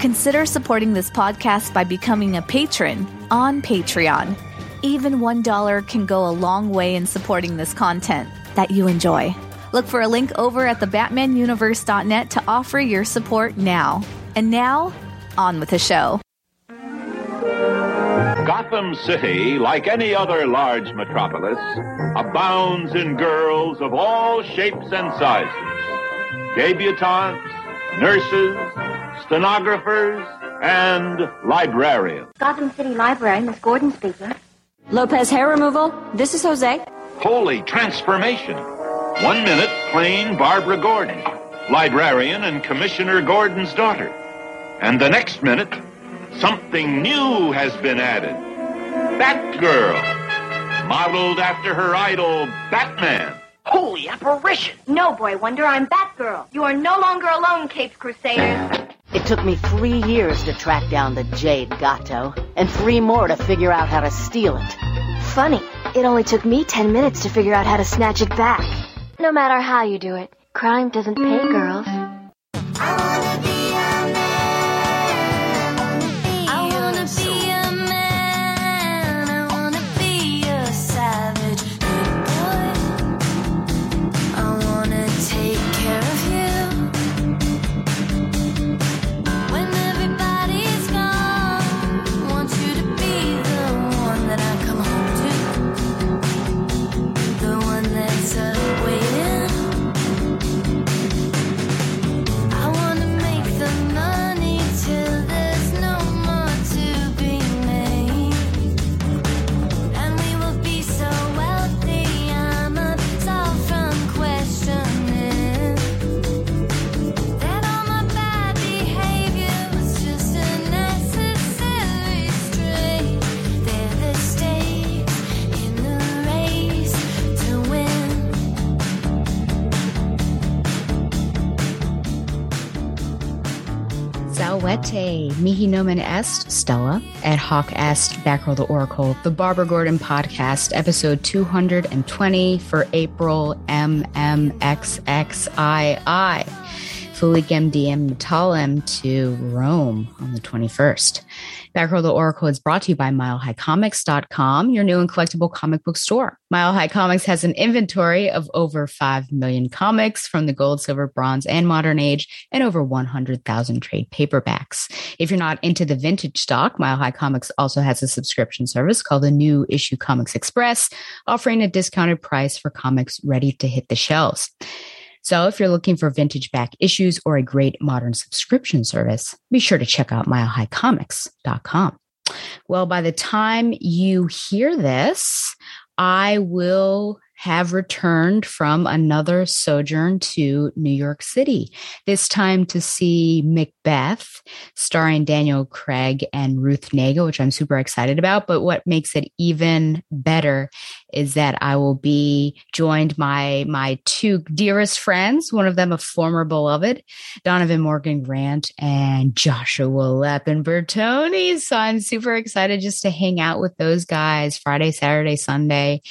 Consider supporting this podcast by becoming a patron on Patreon. Even $1 can go a long way in supporting this content that you enjoy. Look for a link over at thebatmanuniverse.net to offer your support now. And now, on with the show. Gotham City, like any other large metropolis, abounds in girls of all shapes and sizes. Debutantes, nurses, stenographers, and librarians. Gotham City Library, Miss Gordon speaking. Lopez hair removal. This is Jose. Holy transformation. One minute, plain Barbara Gordon, librarian and Commissioner Gordon's daughter. And the next minute, something new has been added. Batgirl, modeled after her idol, Batman. Holy apparition! No, Boy Wonder, I'm Batgirl. You are no longer alone, Capes Crusaders. It took me three years to track down the Jade Gato, and three more to figure out how to steal it. Funny, it only took me ten minutes to figure out how to snatch it back. No matter how you do it, crime doesn't pay mm. girls. Salvete, mihi nomen est, Stella, ad hoc est, Batgirl the Oracle, the Barbara Gordon podcast, episode 220 for April MMXXII. Fuligem DM Natalem to Rome on the 21st. Batgirl the Oracle is brought to you by MileHighComics.com, your new and collectible comic book store. Mile High Comics has an inventory of over 5 million comics from the gold, silver, bronze, and modern age, and over 100,000 trade paperbacks. If you're not into the vintage stock, Mile High Comics also has a subscription service called the New Issue Comics Express, offering a discounted price for comics ready to hit the shelves. So if you're looking for vintage back issues or a great modern subscription service, be sure to check out milehighcomics.com. Well, by the time you hear this, I will have returned from another sojourn to New York City, this time to see Macbeth, starring Daniel Craig and Ruth Negga, which I'm super excited about. But what makes it even better is that I will be joined by my two dearest friends, one of them a former beloved, Donovan Morgan Grant and Joshua Leppin Bertoni. So I'm super excited just to hang out with those guys Friday, Saturday, Sunday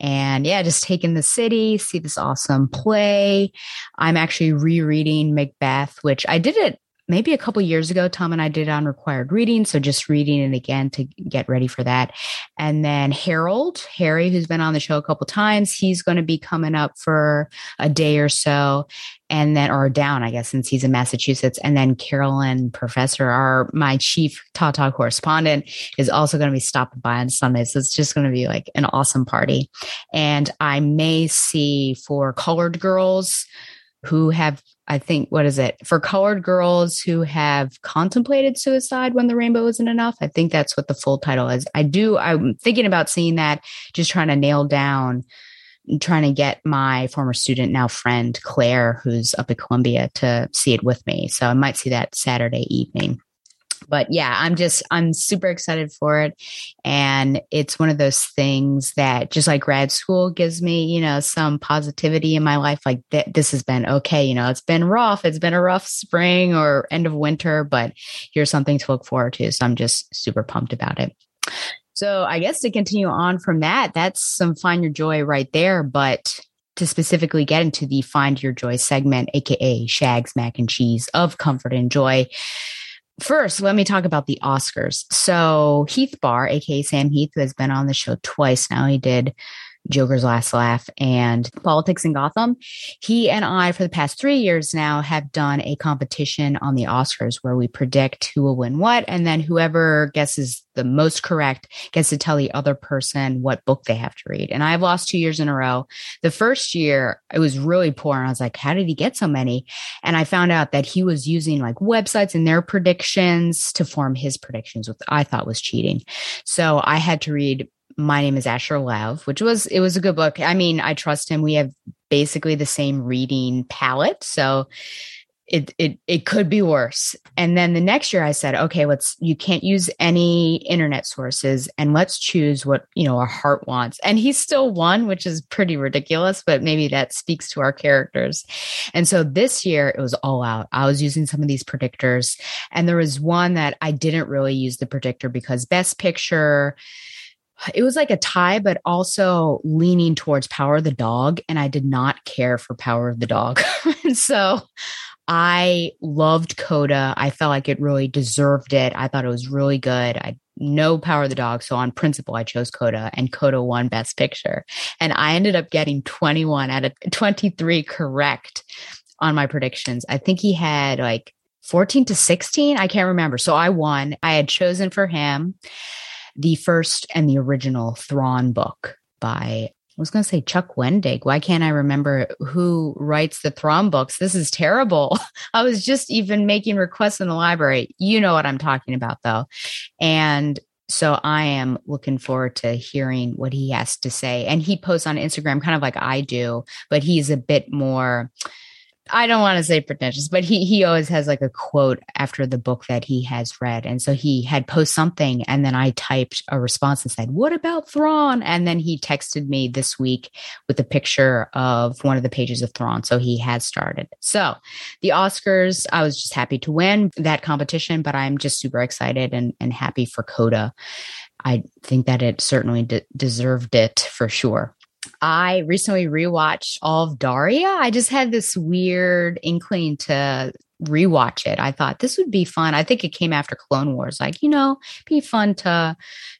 and yeah, just taking the city, see this awesome play. I'm actually rereading Macbeth, which I did it maybe a couple years ago. Tom and I did on required reading. So just reading it again to get ready for that. And then Harold, Harry, who's been on the show a couple times, he's going to be coming up for a day or so and then or down, I guess, since he's in Massachusetts. And then Carolyn Professor, our my chief Tata correspondent, is also going to be stopping by on Sunday. So it's just going to be like an awesome party. And I may see for colored girls who have I think what is it for colored girls who have contemplated suicide when the rainbow isn't enough. I think that's what the full title is. I do. I'm thinking about seeing that, just trying to nail down, trying to get my former student, now friend Claire, who's up at Columbia, to see it with me. So I might see that Saturday evening. But yeah, I'm just, I'm super excited for it. And it's one of those things that just like grad school gives me, you know, some positivity in my life. Like th- this has been okay. You know, it's been rough. It's been a rough spring or end of winter, but here's something to look forward to. So I'm just super pumped about it. So I guess to continue on from that, that's some find your joy right there. But to specifically get into the find your joy segment, aka Shags mac and cheese of comfort and joy. First, let me talk about the Oscars. So Heath Barr, aka Sam Heath, who has been on the show twice now, he did Joker's Last Laugh and Politics in Gotham. He and I, for the past three years now, have done a competition on the Oscars where we predict who will win what. And then whoever guesses the most correct gets to tell the other person what book they have to read. And I've lost two years in a row. The first year, it was really poor. And I was like, how did he get so many? And I found out that he was using like websites and their predictions to form his predictions, which I thought was cheating. So I had to read my name is Asher Lev, which was it was a good book. I mean, I trust him. We have basically the same reading palette, so it it it could be worse. And then the next year I said, okay, let's you can't use any internet sources and let's choose what, you know, our heart wants. And he still won, which is pretty ridiculous, but maybe that speaks to our characters. And so this year it was all out. I was using some of these predictors and there was one that I didn't really use the predictor because best picture it was like a tie, but also leaning towards Power of the Dog. And I did not care for Power of the Dog. and so I loved Coda. I felt like it really deserved it. I thought it was really good. I know Power of the Dog. So on principle, I chose Coda and Coda won Best Picture. And I ended up getting 21 out of 23 correct on my predictions. I think he had like 14 to 16. I can't remember. So I won. I had chosen for him the first and the original Thrawn book by I was going to say Chuck Wendig. Why can't I remember who writes the Thrawn books? This is terrible. I was just even making requests in the library. You know what I'm talking about, though. And so I am looking forward to hearing what he has to say. And he posts on Instagram kind of like I do, but he's a bit more I don't want to say pretentious, but he he always has like a quote after the book that he has read, and so he had post something, and then I typed a response and said, "What about Thrawn?" And then he texted me this week with a picture of one of the pages of Thrawn, so he has started. So the Oscars, I was just happy to win that competition, but I'm just super excited and and happy for Coda. I think that it certainly de- deserved it for sure. I recently rewatched all of Daria. I just had this weird inkling to rewatch it. I thought this would be fun. I think it came after Clone Wars. Like, you know, be fun to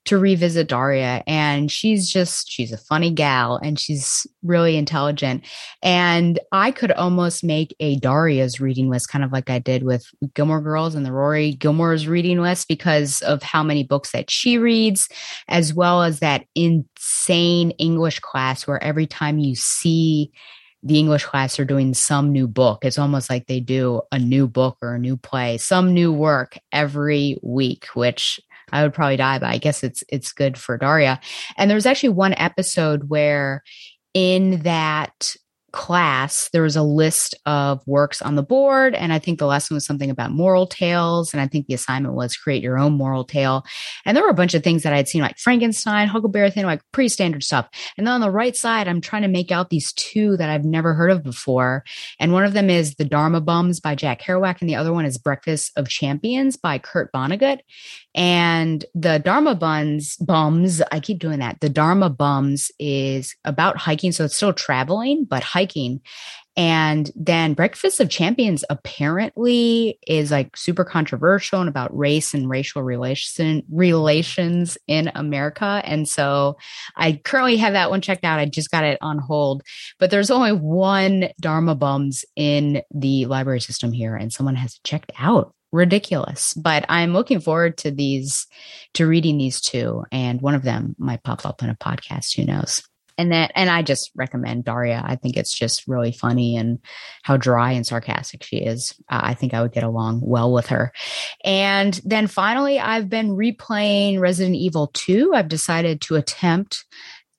to revisit Daria and she's just she's a funny gal and she's really intelligent. And I could almost make a Daria's reading list kind of like I did with Gilmore Girls and the Rory Gilmore's reading list because of how many books that she reads as well as that insane English class where every time you see the English class are doing some new book. It's almost like they do a new book or a new play, some new work every week, which I would probably die, but I guess it's it's good for Daria. And there was actually one episode where in that class, there was a list of works on the board. And I think the lesson was something about moral tales. And I think the assignment was create your own moral tale. And there were a bunch of things that I'd seen like Frankenstein, Huckleberry Finn, like pretty standard stuff. And then on the right side, I'm trying to make out these two that I've never heard of before. And one of them is The Dharma Bums by Jack Kerouac. And the other one is Breakfast of Champions by Kurt Vonnegut. And the Dharma Buns Bums, I keep doing that. The Dharma Bums is about hiking. So it's still traveling, but hiking. And then Breakfast of Champions apparently is like super controversial and about race and racial relation relations in America. And so I currently have that one checked out. I just got it on hold, but there's only one Dharma Bums in the library system here, and someone has checked out ridiculous. But I'm looking forward to these, to reading these two, and one of them might pop up in a podcast. Who knows? And that, and I just recommend Daria. I think it's just really funny and how dry and sarcastic she is. Uh, I think I would get along well with her. And then finally, I've been replaying Resident Evil 2. I've decided to attempt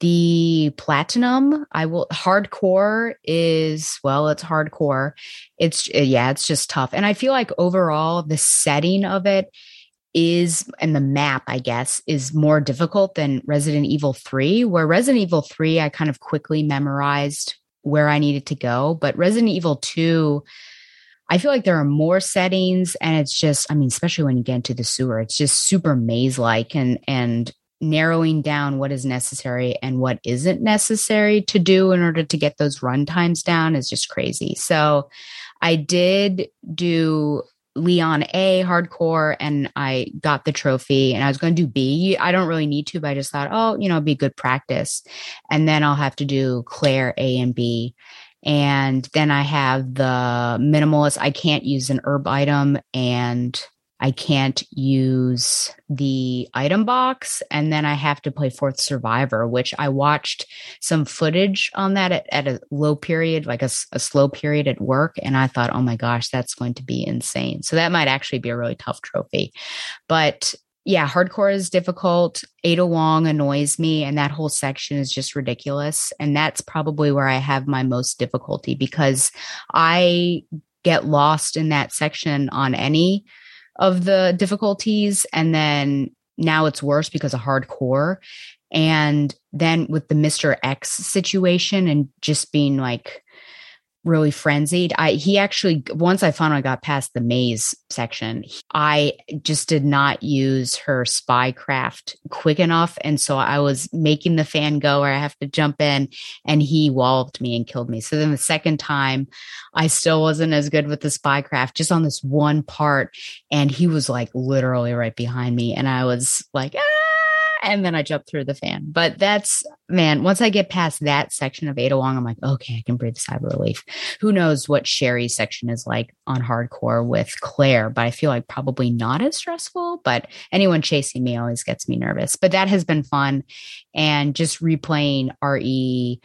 the platinum i will hardcore is well it's hardcore. It's eh, yeah it's just tough. And i feel like overall the setting of it is and the map i guess is more difficult than resident evil 3 where resident evil 3 i kind of quickly memorized where i needed to go. But resident evil 2 i feel like there are more settings and it's just i mean especially when you get into the sewer it's just super maze like and and narrowing down what is necessary and what isn't necessary to do in order to get those run times down is just crazy so i did do Leon A hardcore and I got the trophy and I was going to do B. I don't really need to, but I just thought, oh, you know, it'd be good practice. And then I'll have to do Claire A and B. And then I have the minimalist. I can't use an herb item and I can't use the item box. And then I have to play Fourth Survivor, which I watched some footage on that at, at a low period, like a, a, slow period at work. And I thought, oh my gosh, that's going to be insane. So that might actually be a really tough trophy. But yeah, hardcore is difficult. Ada Wong annoys me, and that whole section is just ridiculous. And that's probably where I have my most difficulty because I get lost in that section on any of the difficulties. And then now it's worse because of hardcore. And then with the Mr. X situation and just being like, really frenzied. I he actually once I finally got past the maze section, I just did not use her spy craft quick enough, and so I was making the fan go where I have to jump in, and he walled me and killed me. So then the second time, I still wasn't as good with the spy craft, just on this one part, and he was like literally right behind me, and I was like. Ah! And then I jump through the fan. But that's man, once I get past that section of Ada Wong, I'm like, okay, I can breathe a sigh of relief. Who knows what Sherry's section is like on hardcore with Claire, but I feel like probably not as stressful. But anyone chasing me always gets me nervous. But that has been fun. And just replaying RE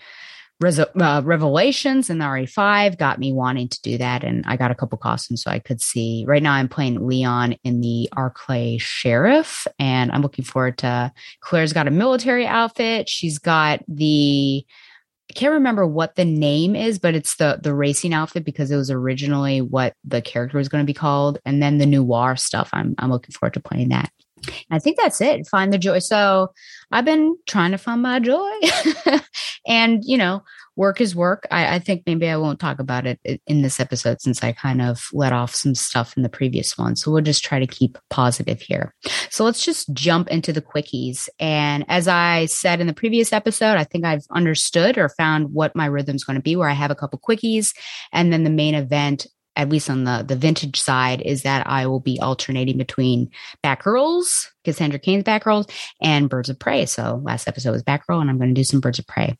uh, Revelations in the RE5 got me wanting to do that. And I got a couple costumes so I could see. Right now, I'm playing Leon in the Arklay Sheriff, and I'm looking forward to. Claire's got a military outfit. She's got the. I can't remember what the name is, but it's the the racing outfit because it was originally what the character was going to be called, and then the noir stuff. I'm I'm looking forward to playing that. I think that's it. Find the joy. So I've been trying to find my joy. and, you know, work is work. I, I, think maybe I won't talk about it in this episode since I kind of let off some stuff in the previous one. So we'll just try to keep positive here. So let's just jump into the quickies. And as I said in the previous episode, I think I've understood or found what my rhythm's going to be, where I have a couple quickies and then the main event at least on the the vintage side, is that I will be alternating between Batgirls Cassandra Cain's Batgirls and Birds of Prey. So last episode was Batgirl, and I'm going to do some Birds of Prey.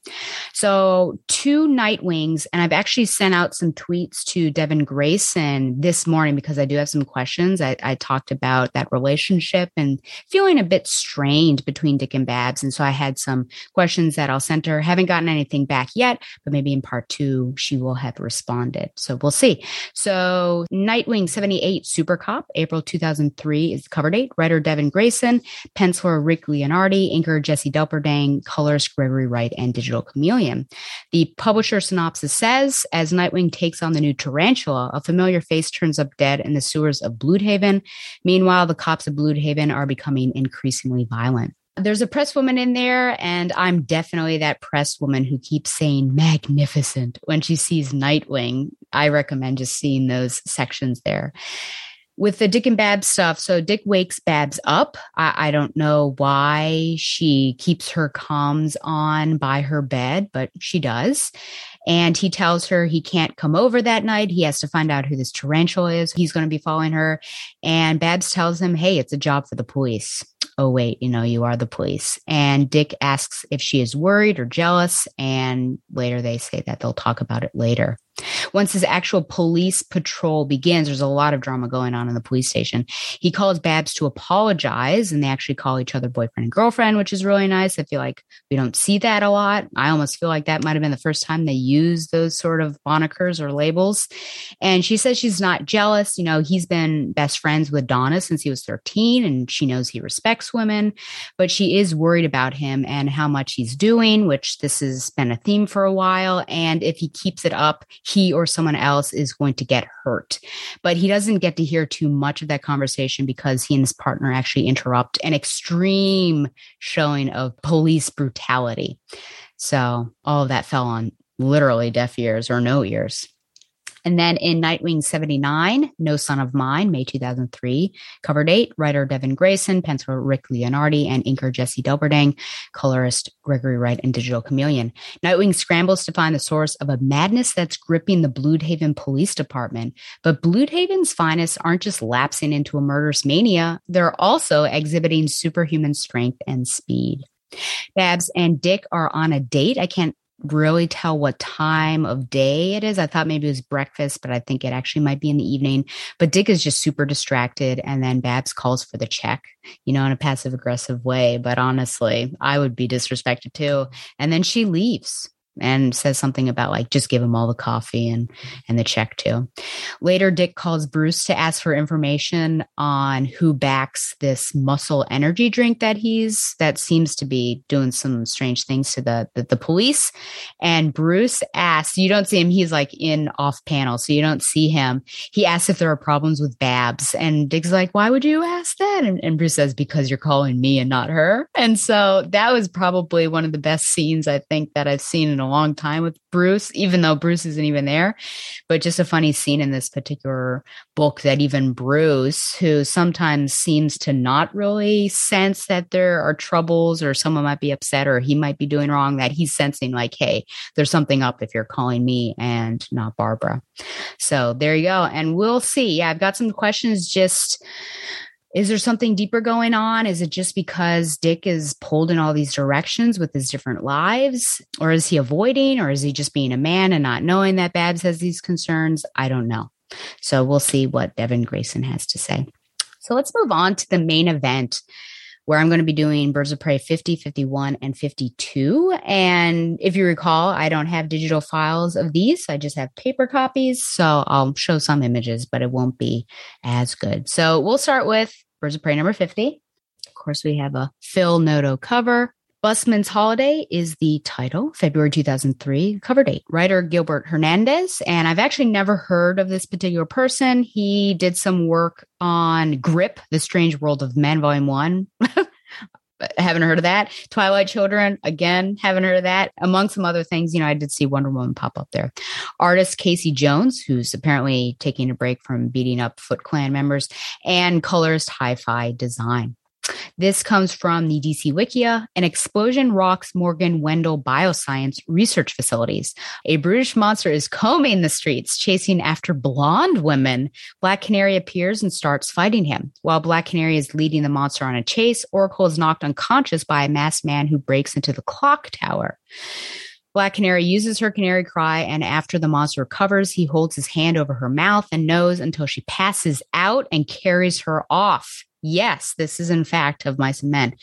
So two Nightwings, and I've actually sent out some tweets to Devin Grayson this morning because I do have some questions. I, I talked about that relationship and feeling a bit strained between Dick and Babs, and so I had some questions that I'll send her. Haven't gotten anything back yet, but maybe in part two she will have responded. So we'll see. Nightwing 78 Super Cop, April 2003 is the cover date. Writer Devin Grayson penciler Rick Leonardi, inker Jesse Delperdang, colorist Gregory Wright, and digital chameleon. The publisher synopsis says as Nightwing takes on the new tarantula, a familiar face turns up dead in the sewers of Blüdhaven. Meanwhile, the cops of Blüdhaven are becoming increasingly violent. There's a press woman in there, and I'm definitely that press woman who keeps saying magnificent when she sees Nightwing. I recommend just seeing those sections there with the Dick and Babs stuff, so Dick wakes Babs up. I, I, don't know why she keeps her comms on by her bed, but she does. And he tells her he can't come over that night. He has to find out who this tarantula is. He's going to be following her. And Babs tells him, Hey, it's a job for the police. Oh, wait, you know, you are the police. And Dick asks if she is worried or jealous. And later they say that they'll talk about it later. Once his actual police patrol begins, there's a lot of drama going on in the police station. He calls Babs to apologize, and they actually call each other boyfriend and girlfriend, which is really nice. I feel like we don't see that a lot. I almost feel like that might have been the first time they used those sort of monikers or labels. And she says she's not jealous. You know, he's been best friends with Donna since he was 13, and she knows he respects women, but she is worried about him and how much he's doing, which this has been a theme for a while. And if he keeps it up, he or someone else is going to get hurt. But he doesn't get to hear too much of that conversation because he and his partner actually interrupt an extreme showing of police brutality. So all of that fell on literally deaf ears or no ears. And then in Nightwing 79, No Son of Mine, May 2003, cover date, writer Devin Grayson, penciler Rick Leonardi, and inker Jesse Delperdang, colorist Gregory Wright, and digital chameleon. Nightwing scrambles to find the source of a madness that's gripping the Blüdhaven Police Department. But Blüdhaven's finest aren't just lapsing into a murderous mania, they're also exhibiting superhuman strength and speed. Babs and Dick are on a date. I can't really tell what time of day it is. I thought maybe it was breakfast, but I think it actually might be in the evening. But Dick is just super distracted. And then Babs calls for the check, you know, in a passive aggressive way. But honestly, I would be disrespected too. And then she leaves and says something about like just give him all the coffee and and the check too. Later, Dick calls Bruce to ask for information on who backs this muscle energy drink that he's that seems to be doing some strange things to the the, the police. And Bruce asks, you don't see him; he's like in off panel, so you don't see him. He asks if there are problems with Babs, and Dick's like, "Why would you ask that?" And, and Bruce says, "Because you're calling me and not her." And so that was probably one of the best scenes I think that I've seen in a a long time with Bruce, even though Bruce isn't even there. But just a funny scene in this particular book that even Bruce, who sometimes seems to not really sense that there are troubles or someone might be upset or he might be doing wrong, that he's sensing like, hey, there's something up if you're calling me and not Barbara. So there you go. And we'll see. Yeah, I've got some questions just is there something deeper going on? Is it just because Dick is pulled in all these directions with his different lives? Or is he avoiding? Or is he just being a man and not knowing that Babs has these concerns? I don't know. So we'll see what Devin Grayson has to say. So let's move on to the main event where I'm going to be doing Birds of Prey 50, 51, and 52. And if you recall, I don't have digital files of these. I just have paper copies. So I'll show some images, but it won't be as good. So we'll start with Birds of Prey number 50. Of course, we have a Phil Noto cover. Busman's Holiday is the title, February 2003, cover date. Writer Gilbert Hernandez. And I've actually never heard of this particular person. He did some work on Grip, The Strange World of Men, Volume 1. haven't heard of that. Twilight Children, again, haven't heard of that. Among some other things, you know, I did see Wonder Woman pop up there. Artist Casey Jones, who's apparently taking a break from beating up Foot Clan members, and colorist Hi Fi Design. This comes from the DC Wikia, an explosion rocks Morgan Wendell Bioscience research facilities. A brutish monster is combing the streets, chasing after blonde women. Black Canary appears and starts fighting him. While Black Canary is leading the monster on a chase, Oracle is knocked unconscious by a masked man who breaks into the clock tower. Black Canary uses her canary cry, and after the monster recovers, he holds his hand over her mouth and nose until she passes out and carries her off. Yes, this is in fact of mice and men.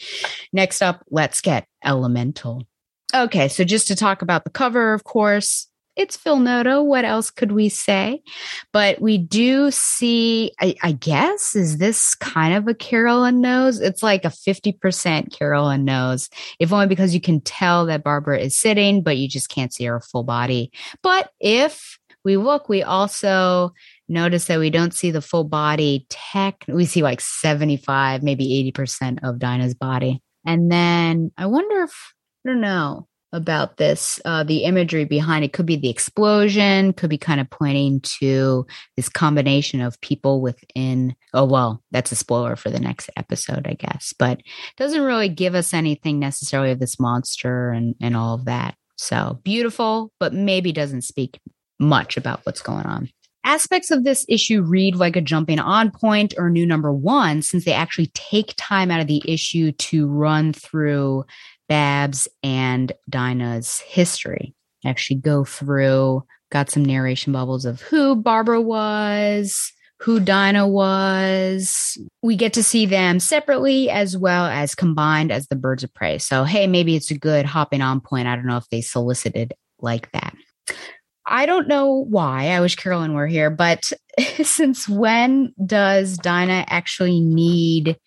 Next up, let's get elemental. Okay, so just to talk about the cover, of course, it's Phil Noto. What else could we say? But we do see, I, I, guess, is this kind of a Carolyn nose? It's like a 50% Carolyn nose, if only because you can tell that Barbara is sitting, but you just can't see her full body. But if we look, we also notice that we don't see the full body tech. We see like 75, maybe 80% of Dinah's body. And then I wonder if, I don't know about this, uh, the imagery behind it could be the explosion, could be kind of pointing to this combination of people within. Oh, well, that's a spoiler for the next episode, I guess, but doesn't really give us anything necessarily of this monster and, and all of that. So beautiful, but maybe doesn't speak much about what's going on. Aspects of this issue read like a jumping on point or new number one, since they actually take time out of the issue to run through Babs and Dinah's history. Actually, go through, got some narration bubbles of who Barbara was, who Dinah was. We get to see them separately as well as combined as the birds of prey. So, hey, maybe it's a good hopping on point. I don't know if they solicited like that. I don't know why. I wish Carolyn were here, but since when does Dinah actually need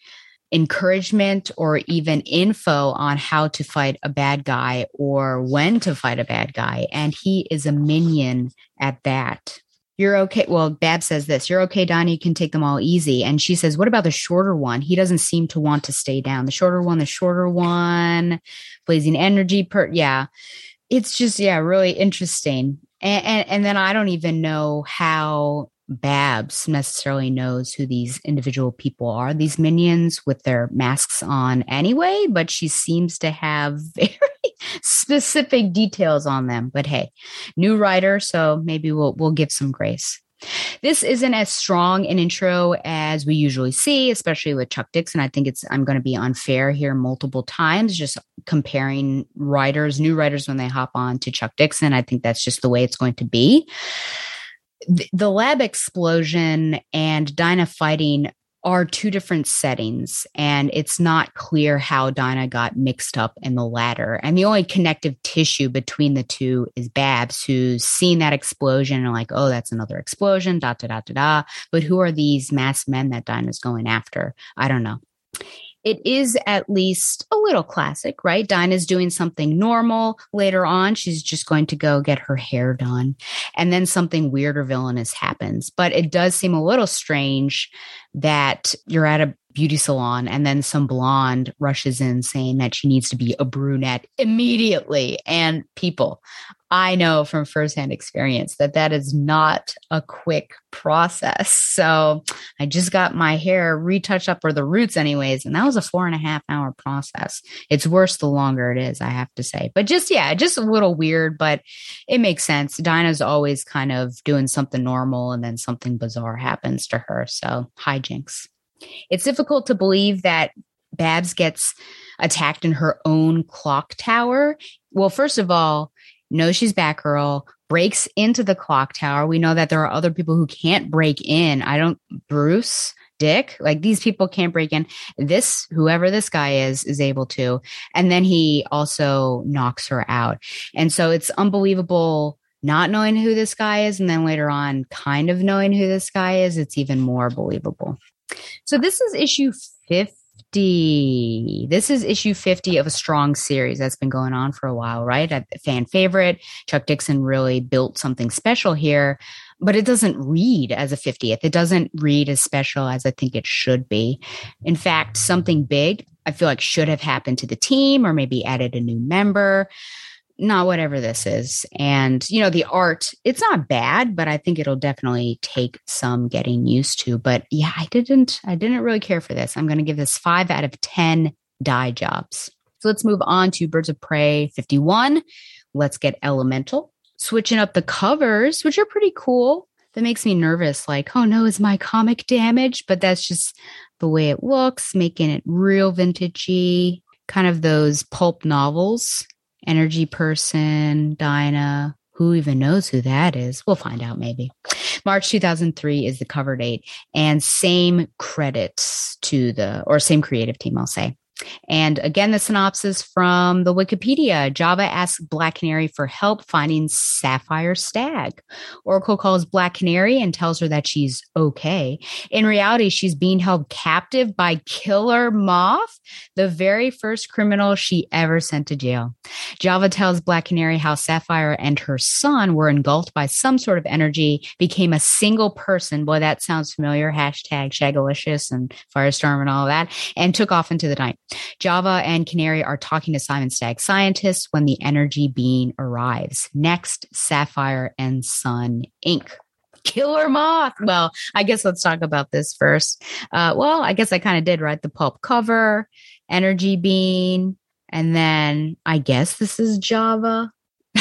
encouragement or even info on how to fight a bad guy or when to fight a bad guy. And he is a minion at that. You're okay. Well, Bab says this. You're okay, Donnie. You can take them all easy. And she says, What about the shorter one? He doesn't seem to want to stay down. The shorter one, the shorter one, blazing energy per yeah. It's just, yeah, really interesting. And, and, and then I don't even know how Babs necessarily knows who these individual people are, these minions with their masks on anyway, but she seems to have very specific details on them. But hey, new writer, so maybe we'll we'll give some grace. This isn't as strong an intro as we usually see, especially with Chuck Dixon. I think it's I'm going to be unfair here multiple times, just comparing writers, new writers when they hop on to Chuck Dixon. I think that's just the way it's going to be the lab explosion and Dinah fighting are two different settings, and it's not clear how Dinah got mixed up in the latter. And the only connective tissue between the two is Babs, who's seen that explosion and like, oh, that's another explosion, da da da da da. But who are these masked men that Dinah's going after? I don't know it is at least a little classic, right? Dinah's doing something normal. Later on, she's just going to go get her hair done. And then something weird or villainous happens. But it does seem a little strange that you're at a beauty salon and then some blonde rushes in saying that she needs to be a brunette immediately. And people, I know from firsthand experience that that is not a quick process. So I just got my hair retouched up or the roots, anyways, and that was a four and a half hour process. It's worse the longer it is, I have to say. But just, yeah, just a little weird, but it makes sense. Dinah's always kind of doing something normal and then something bizarre happens to her. So hijinks. It's difficult to believe that Babs gets attacked in her own clock tower. Well, first of all, knows she's Batgirl, breaks into the clock tower. We know that there are other people who can't break in. I don't, Bruce, Dick, like these people can't break in. This, whoever this guy is, is able to. And then he also knocks her out. And so it's unbelievable not knowing who this guy is. And then later on, kind of knowing who this guy is. It's even more believable. So this is issue 50 50. This is issue 50 of a strong series that's been going on for a while, right? A fan favorite. Chuck Dixon really built something special here, but it doesn't read as a 50th. It doesn't read as special as I think it should be. In fact, something big I feel like should have happened to the team or maybe added a new member not whatever this is. And, you know, the art, it's not bad, but I think it'll definitely take some getting used to. But yeah, I didn't, I didn't really care for this. I'm going to give this five out of 10 dye jobs. So let's move on to Birds of Prey 51. Let's get Elemental. Switching up the covers, which are pretty cool. That makes me nervous. Like, oh no, is my comic damaged? But that's just the way it looks, making it real vintagey, kind of those pulp novels energy person, Dinah. Who even knows who that is? We'll find out maybe. March 2003 is the cover date, and same credits to the, or same creative team, I'll say. And again, the synopsis from the Wikipedia Java asks Black Canary for help finding Sapphire Stagg. Oracle calls Black Canary and tells her that she's okay. In reality, she's being held captive by Killer Moth, the very first criminal she ever sent to jail. Java tells Black Canary how Sapphire and her son were engulfed by some sort of energy, became a single person. Boy, that sounds familiar. Hashtag Shagalicious and Firestorm and all that, and took off into the night. Java and Canary are talking to Simon Stagg scientists when the energy bean arrives. Next, Sapphire and Son Inc. Killer Moth. Well, I guess let's talk about this first. Uh, well, I guess I kind of did, right? The pulp cover, energy bean, and then I guess this is Java.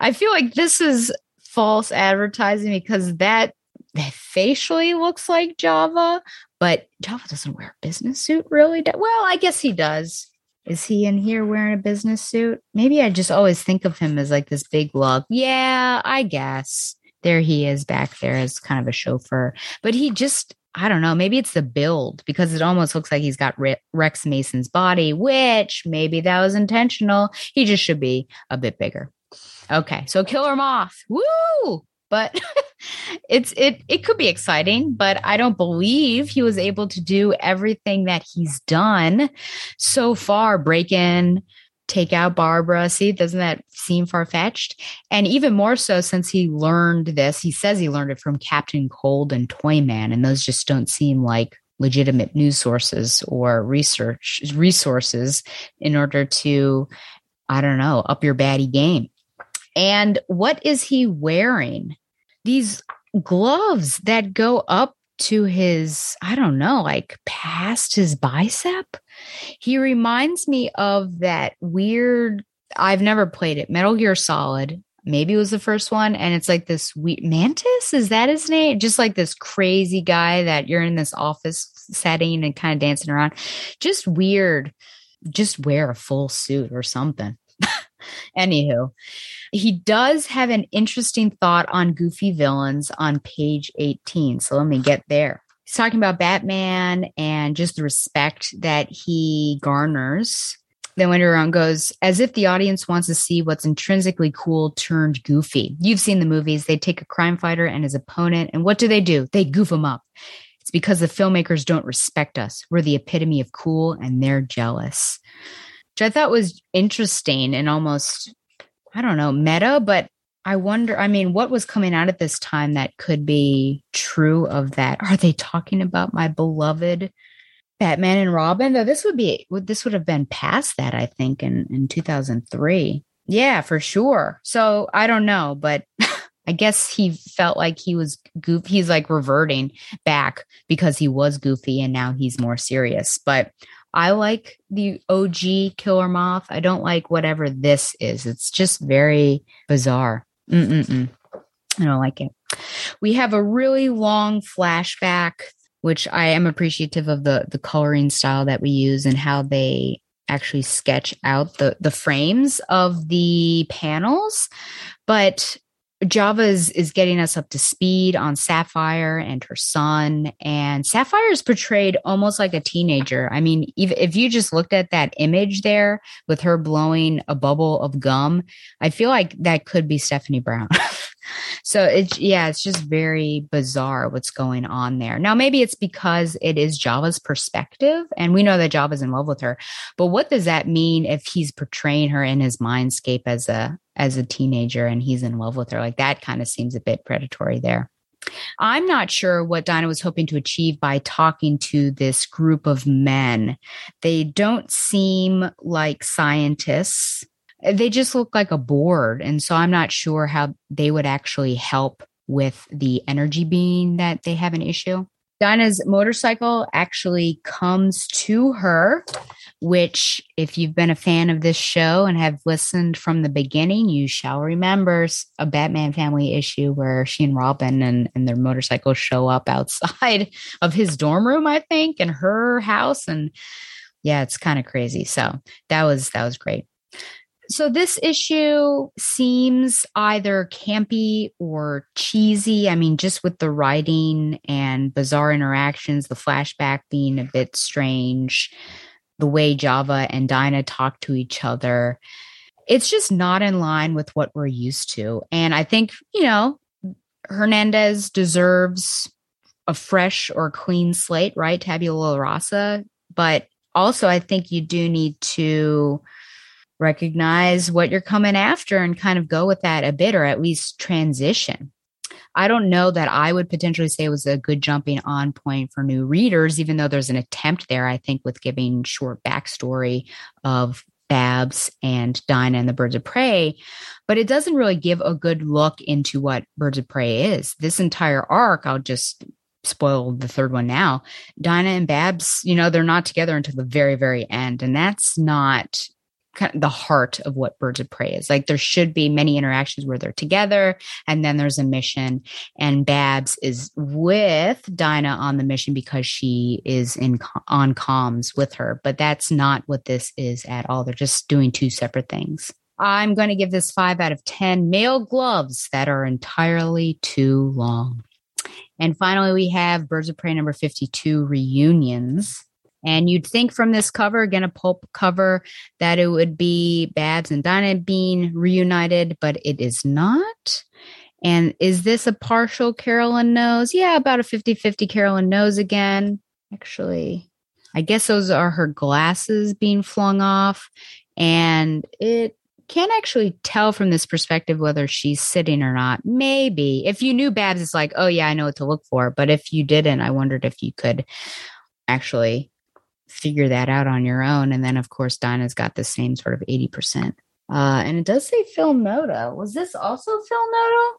I feel like this is false advertising because that that facially looks like Java, but Java doesn't wear a business suit really. Well, I guess he does. Is he in here wearing a business suit? Maybe I just always think of him as like this big lug. Yeah, I guess. There he is back there as kind of a chauffeur. But he just, I don't know, maybe it's the build because it almost looks like he's got Rex Mason's body, which maybe that was intentional. He just should be a bit bigger. Okay, so Killer Moth. Woo! But it's it it could be exciting, but I don't believe he was able to do everything that he's done so far. Break in, take out Barbara. See, doesn't that seem far fetched? And even more so since he learned this, he says he learned it from Captain Cold and Toyman, and those just don't seem like legitimate news sources or research resources in order to, I don't know, up your baddie game. And what is he wearing? These gloves that go up to his, I don't know, like past his bicep. He reminds me of that weird, I've never played it, Metal Gear Solid. Maybe it was the first one. And it's like this weird Mantis, is that his name? Just like this crazy guy that you're in this office setting and kind of dancing around. Just weird. Just wear a full suit or something. Anywho, he does have an interesting thought on goofy villains on page 18. So let me get there. He's talking about Batman and just the respect that he garners. Then Winter around goes, as if the audience wants to see what's intrinsically cool turned goofy. You've seen the movies. They take a crime fighter and his opponent, and what do they do? They goof him up. It's because the filmmakers don't respect us. We're the epitome of cool, and they're jealous which I thought was interesting and almost, I don't know, meta, but I wonder, I mean, what was coming out at this time that could be true of that? Are they talking about my beloved Batman and Robin? Though this would be, this would have been past that, I think, in, in 2003. Yeah, for sure. So I don't know, but I guess he felt like he was goofy. He's like reverting back because he was goofy and now he's more serious. But I like the OG Killer Moth. I don't like whatever this is. It's just very bizarre. Mm-mm-mm. I don't like it. We have a really long flashback, which I am appreciative of the the coloring style that we use and how they actually sketch out the the frames of the panels. But Java is, is getting us up to speed on Sapphire and her son. And Sapphire is portrayed almost like a teenager. I mean, if, if you just looked at that image there with her blowing a bubble of gum, I feel like that could be Stephanie Brown. so it's yeah, it's just very bizarre what's going on there. Now maybe it's because it is Java's perspective, and we know that Java's in love with her. But what does that mean if he's portraying her in his mindscape as a as a teenager and he's in love with her? Like that kind of seems a bit predatory there. I'm not sure what Dinah was hoping to achieve by talking to this group of men. They don't seem like scientists they just look like a board. And so I'm not sure how they would actually help with the energy being that they have an issue. Dinah's motorcycle actually comes to her, which, if you've been a fan of this show and have listened from the beginning, you shall remember a Batman family issue where she and Robin and, and their motorcycles show up outside of his dorm room, I think, and her house. And yeah, it's kind of crazy. So that was that was great. So this issue seems either campy or cheesy. I mean, just with the writing and bizarre interactions, the flashback being a bit strange, the way Java and Dinah talk to each other. It's just not in line with what we're used to. And I think, you know, Hernandez deserves a fresh or clean slate, right? Tabula rasa. But also, I think you do need to recognize what you're coming after and kind of go with that a bit or at least transition. I don't know that I would potentially say it was a good jumping on point for new readers, even though there's an attempt there, I think, with giving short backstory of Babs and Dinah and the Birds of Prey, but it doesn't really give a good look into what Birds of Prey is. This entire arc, I'll just spoil the third one now. Dinah and Babs, you know, they're not together until the very, very end. And that's not kind of the heart of what birds of prey is. Like there should be many interactions where they're together and then there's a mission. And babs is with dinah on the mission because she is in on comms with her but that's not what this is at all. They're just doing two separate things. I'm going to give this five out of ten male gloves that are entirely too long. And finally we have birds of prey number 52 reunions and you'd think from this cover, again, a pulp cover, that it would be Babs and Dinah being reunited, but it is not. And is this a partial Carolyn knows? Yeah, about a 50 50 Carolyn knows again. Actually, I guess those are her glasses being flung off. And it can't actually tell from this perspective whether she's sitting or not. Maybe. If you knew Babs, it's like, oh, yeah, I know what to look for. But if you didn't, I wondered if you could actually figure that out on your own. And then, of course, Dinah's got the same sort of 80%. Uh, and it does say Phil Noto. Was this also Phil Noto?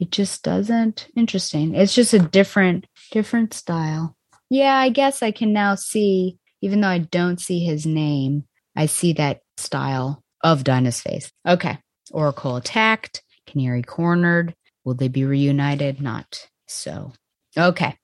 It just doesn't. Interesting. It's just a different, different style. Yeah, I guess I can now see, even though I don't see his name, I see that style of Dinah's face. Okay. Oracle attacked, Canary cornered. Will they be reunited? Not so. Okay.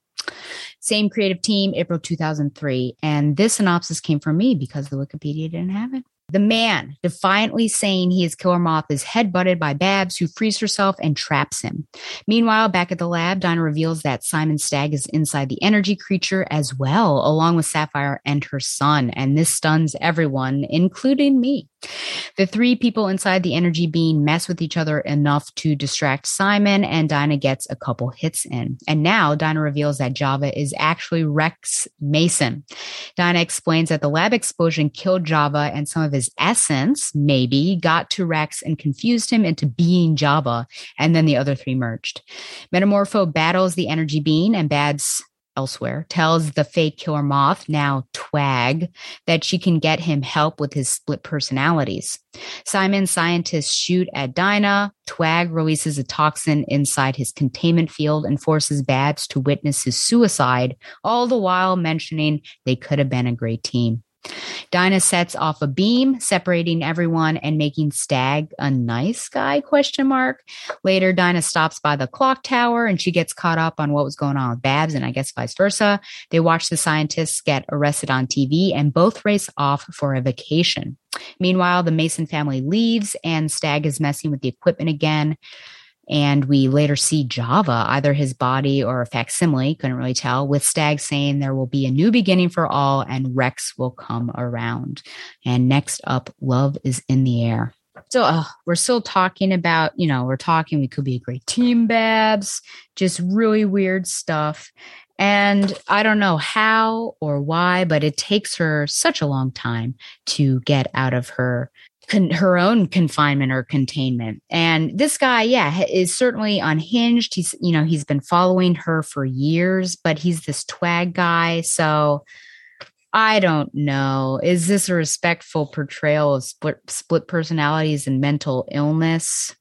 Same creative team, April 2003. And this synopsis came from me because the Wikipedia didn't have it. The man, defiantly saying he is Killer Moth, is headbutted by Babs, who frees herself and traps him. Meanwhile, back at the lab, Dinah reveals that Simon Stagg is inside the energy creature as well, along with Sapphire and her son. And this stuns everyone, including me. The three people inside the energy being mess with each other enough to distract Simon, and Dinah gets a couple hits in. And now Dinah reveals that Java is actually Rex Mason. Dinah explains that the lab explosion killed Java, and some of his essence, maybe, got to Rex and confused him into being Java, and then the other three merged. Metamorpho battles the energy being, and Babs elsewhere, tells the fake killer moth, now Twag, that she can get him help with his split personalities. Simon's scientists shoot at Dinah. Twag releases a toxin inside his containment field and forces Babs to witness his suicide, all the while mentioning they could have been a great team. Dinah sets off a beam, separating everyone and making Stagg a nice guy question mark. Later, Dinah stops by the clock tower and she gets caught up on what was going on with Babs and I guess vice versa. They watch the scientists get arrested on TV and both race off for a vacation. Meanwhile, the Mason family leaves and Stagg is messing with the equipment again. And we later see Java, either his body or a facsimile, couldn't really tell, with Stagg saying there will be a new beginning for all and Rex will come around. And next up, Love is in the Air. So uh, we're still talking about, you know, we're talking, we could be a great team, Babs, just really weird stuff. And I don't know how or why, but it takes her such a long time to get out of her con- her own confinement or containment. And this guy, yeah, is certainly unhinged. He's, you know, he's been following her for years, but he's this twag guy. So I don't know. Is this a respectful portrayal of split, split personalities and mental illness?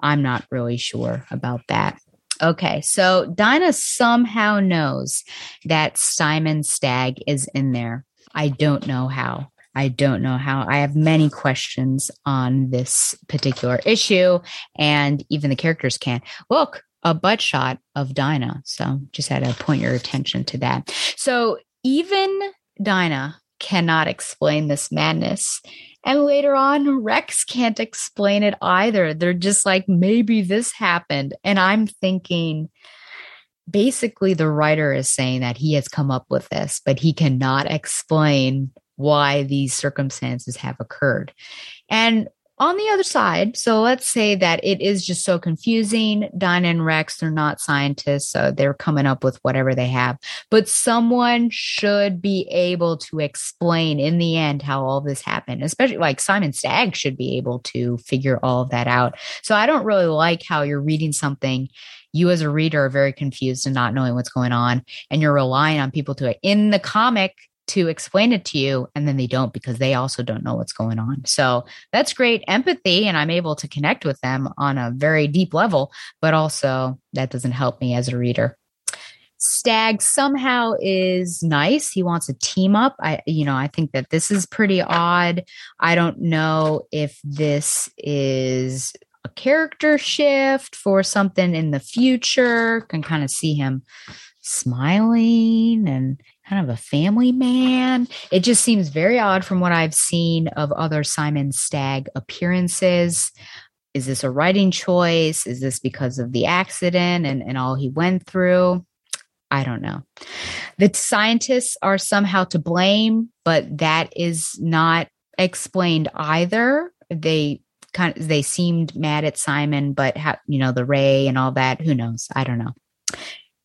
I'm not really sure about that. Okay, so Dinah somehow knows that Simon Stagg is in there. I don't know how. I don't know how. I have many questions on this particular issue, and even the characters can't. look a butt shot of Dinah. So just had to point your attention to that. So even Dinah cannot explain this madness. And later on, Rex can't explain it either. They're just like, maybe this happened. And I'm thinking, basically, the writer is saying that he has come up with this, but he cannot explain why these circumstances have occurred. And on the other side, so let's say that it is just so confusing. Dinah and Rex, they're not scientists, so they're coming up with whatever they have. But someone should be able to explain in the end how all this happened, especially like Simon Stagg should be able to figure all of that out. So I don't really like how you're reading something. You as a reader are very confused and not knowing what's going on, and you're relying on people to it. in the comic to explain it to you and then they don't because they also don't know what's going on. So that's great empathy and I'm able to connect with them on a very deep level, but also that doesn't help me as a reader. Stagg somehow is nice. He wants a team up. I you know, I think that this is pretty odd. I don't know if this is a character shift for something in the future. Can kind of see him smiling and kind of a family man. It just seems very odd from what I've seen of other Simon Stagg appearances. Is this a writing choice? Is this because of the accident and, and all he went through? I don't know. The scientists are somehow to blame, but that is not explained either. They kind of they seemed mad at Simon, but how you know the Ray and all that. Who knows? I don't know.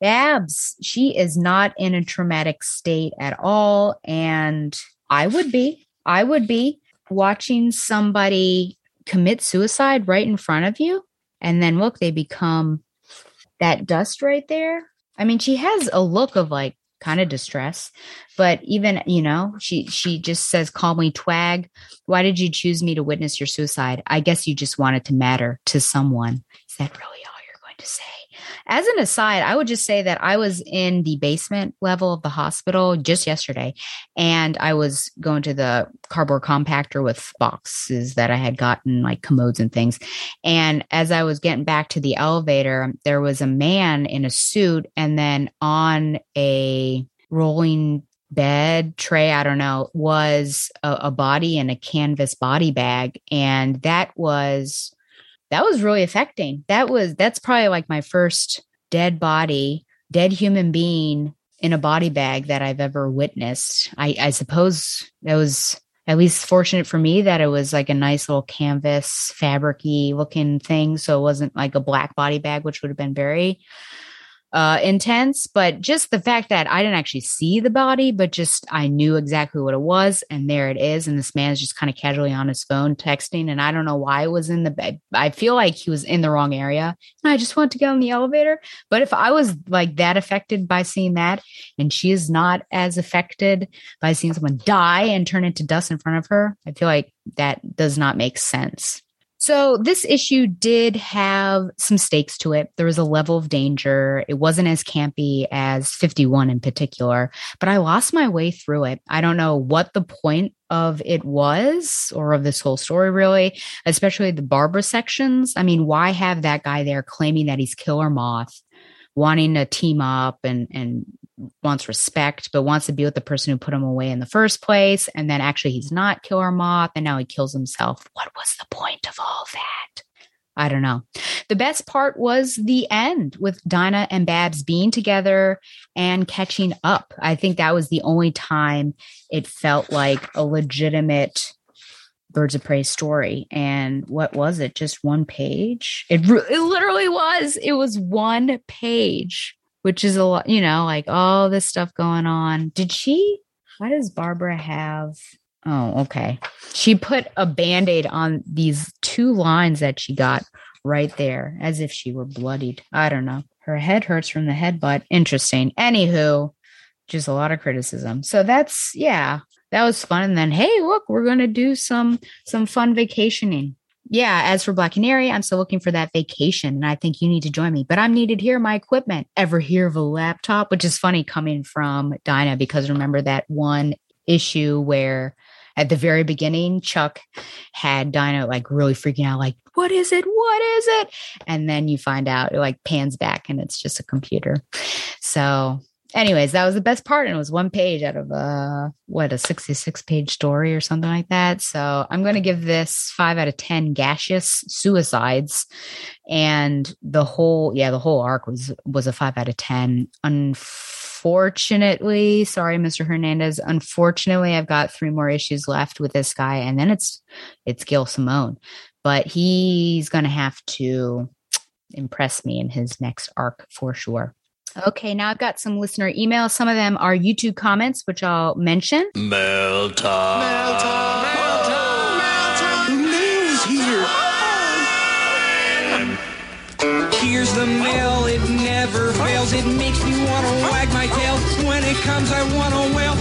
Babs, she is not in a traumatic state at all, and I would be. I would be watching somebody commit suicide right in front of you, and then look, they become that dust right there. I mean, she has a look of like kind of distress but even you know she she just says call me twag why did you choose me to witness your suicide i guess you just wanted to matter to someone is that really all you're going to say as an aside, I would just say that I was in the basement level of the hospital just yesterday, and I was going to the cardboard compactor with boxes that I had gotten, like commodes and things. And as I was getting back to the elevator, there was a man in a suit, and then on a rolling bed tray, I don't know, was a, a body in a canvas body bag. And that was that was really affecting. That was that's probably like my first dead body, dead human being in a body bag that I've ever witnessed. I, I suppose that was at least fortunate for me that it was like a nice little canvas fabricy looking thing. So it wasn't like a black body bag, which would have been very uh, intense, but just the fact that I didn't actually see the body, but just I knew exactly what it was, and there it is. And this man's just kind of casually on his phone texting, and I don't know why it was in the bed. I feel like he was in the wrong area, and I just want to get on the elevator. But if I was like that affected by seeing that, and she is not as affected by seeing someone die and turn into dust in front of her, I feel like that does not make sense. So this issue did have some stakes to it. There was a level of danger. It wasn't as campy as 51 in particular, but I lost my way through it. I don't know what the point of it was or of this whole story really, especially the Barbara sections. I mean, why have that guy there claiming that he's Killer Moth? wanting to team up and and wants respect, but wants to be with the person who put him away in the first place. And then actually he's not Killer Moth and now he kills himself. What was the point of all that? I don't know. The best part was the end with Dinah and Babs being together and catching up. I think that was the only time it felt like a legitimate Birds of Prey story. And what was it? Just one page? It, it literally was. It was one page, which is a lot, you know, like all this stuff going on. Did she? Why does Barbara have? Oh, okay. She put a band aid on these two lines that she got right there as if she were bloodied. I don't know. Her head hurts from the headbutt. Interesting. Anywho, just a lot of criticism. So that's, yeah, that was fun. And then, hey, look, we're going to do some some fun vacationing. Yeah, as for Black Canary, I'm still looking for that vacation and I think you need to join me. But I'm needed here, my equipment. Ever hear of a laptop? Which is funny coming from Dinah because remember that one issue where at the very beginning, Chuck had Dinah like really freaking out, like, what is it? What is it? And then you find out it like pans back and it's just a computer. So anyways, that was the best part. And it was one page out of a, what, a 66 page story or something like that. So I'm going to give this five out of 10 gaseous suicides. And the whole, yeah, the whole arc was, was a five out of 10. Unfortunately, sorry, Mr. Hernandez. Unfortunately, I've got three more issues left with this guy. And then it's, it's Gail Simone, but he's going to have to impress me in his next arc for sure. Okay, now I've got some listener emails. Some of them are YouTube comments, which I'll mention. Mail time. Mail time. Mail time. Mail time. Mail's here. Here's the mail. It never fails. It makes me want to wag my tail. When it comes, I want to wail.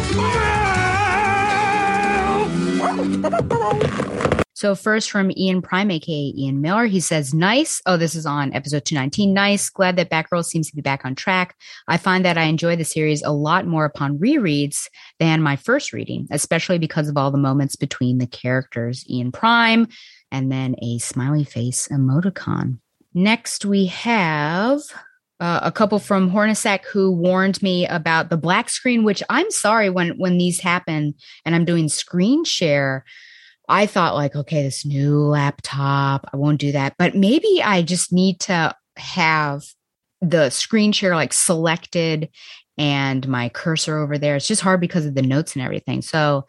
So first from Ian Prime, aka Ian Miller, he says, "Nice. Oh, this is on episode 219. Nice. Glad that Batgirl seems to be back on track. I find that I enjoy the series a lot more upon rereads than my first reading, especially because of all the moments between the characters. Ian Prime, and then a smiley face emoticon. Next, we have." Uh, a couple from Hornacek who warned me about the black screen, which I'm sorry when when these happen and I'm doing screen share. I thought like, okay, this new laptop, I won't do that. But maybe I just need to have the screen share like selected and my cursor over there. It's just hard because of the notes and everything. So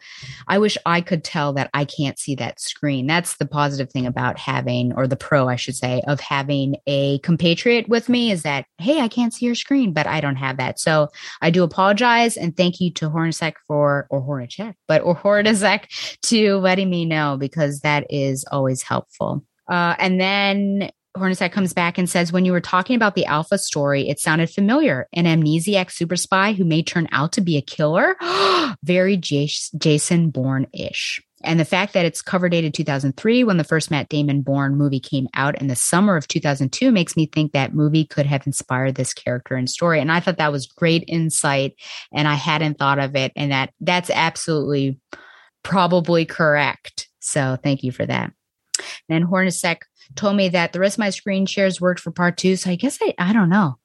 I wish I could tell that I can't see that screen. That's the positive thing about having, or the pro, I should say, of having a compatriot with me is that, hey, I can't see your screen, but I don't have that. So I do apologize and thank you to Hornacek for, or Hornacek, but or Hornacek to letting me know because that is always helpful. Uh, and then Hornacek comes back and says, when you were talking about the Alpha story, it sounded familiar. An amnesiac super spy who may turn out to be a killer. Very J- Jason Bourne ish. And the fact that it's cover dated 2003 when the first Matt Damon Bourne movie came out in the summer of 2002 makes me think that movie could have inspired this character and story. And I thought that was great insight and I hadn't thought of it. And that that's absolutely probably correct. So thank you for that. Then Hornacek told me that the rest of my screen shares worked for part two. So I guess I, I don't know.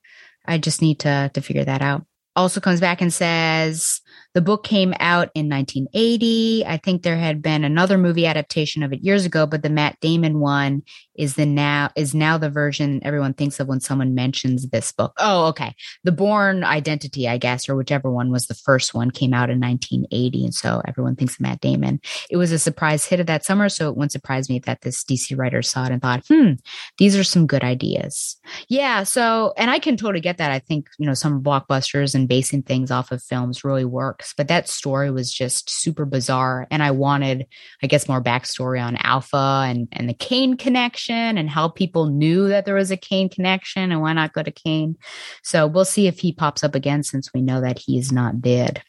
I just need to to figure that out. Also comes back and says the book came out in 1980. I think there had been another movie adaptation of it years ago, but the Matt Damon one is the now is now the version everyone thinks of when someone mentions this book. Oh, okay. The Bourne Identity, I guess, or whichever one was the first one came out in 1980 and so everyone thinks of Matt Damon. It was a surprise hit of that summer, so it wouldn't surprise me that this DC writer saw it and thought, "Hmm, these are some good ideas." Yeah, so and I can totally get that. I think, you know, some blockbusters and basing things off of films really work But that story was just super bizarre. And I wanted, I guess, more backstory on Alpha and, and the Cain connection and how people knew that there was a Cain connection and why not go to Cain. So we'll see if he pops up again since we know that he is not dead.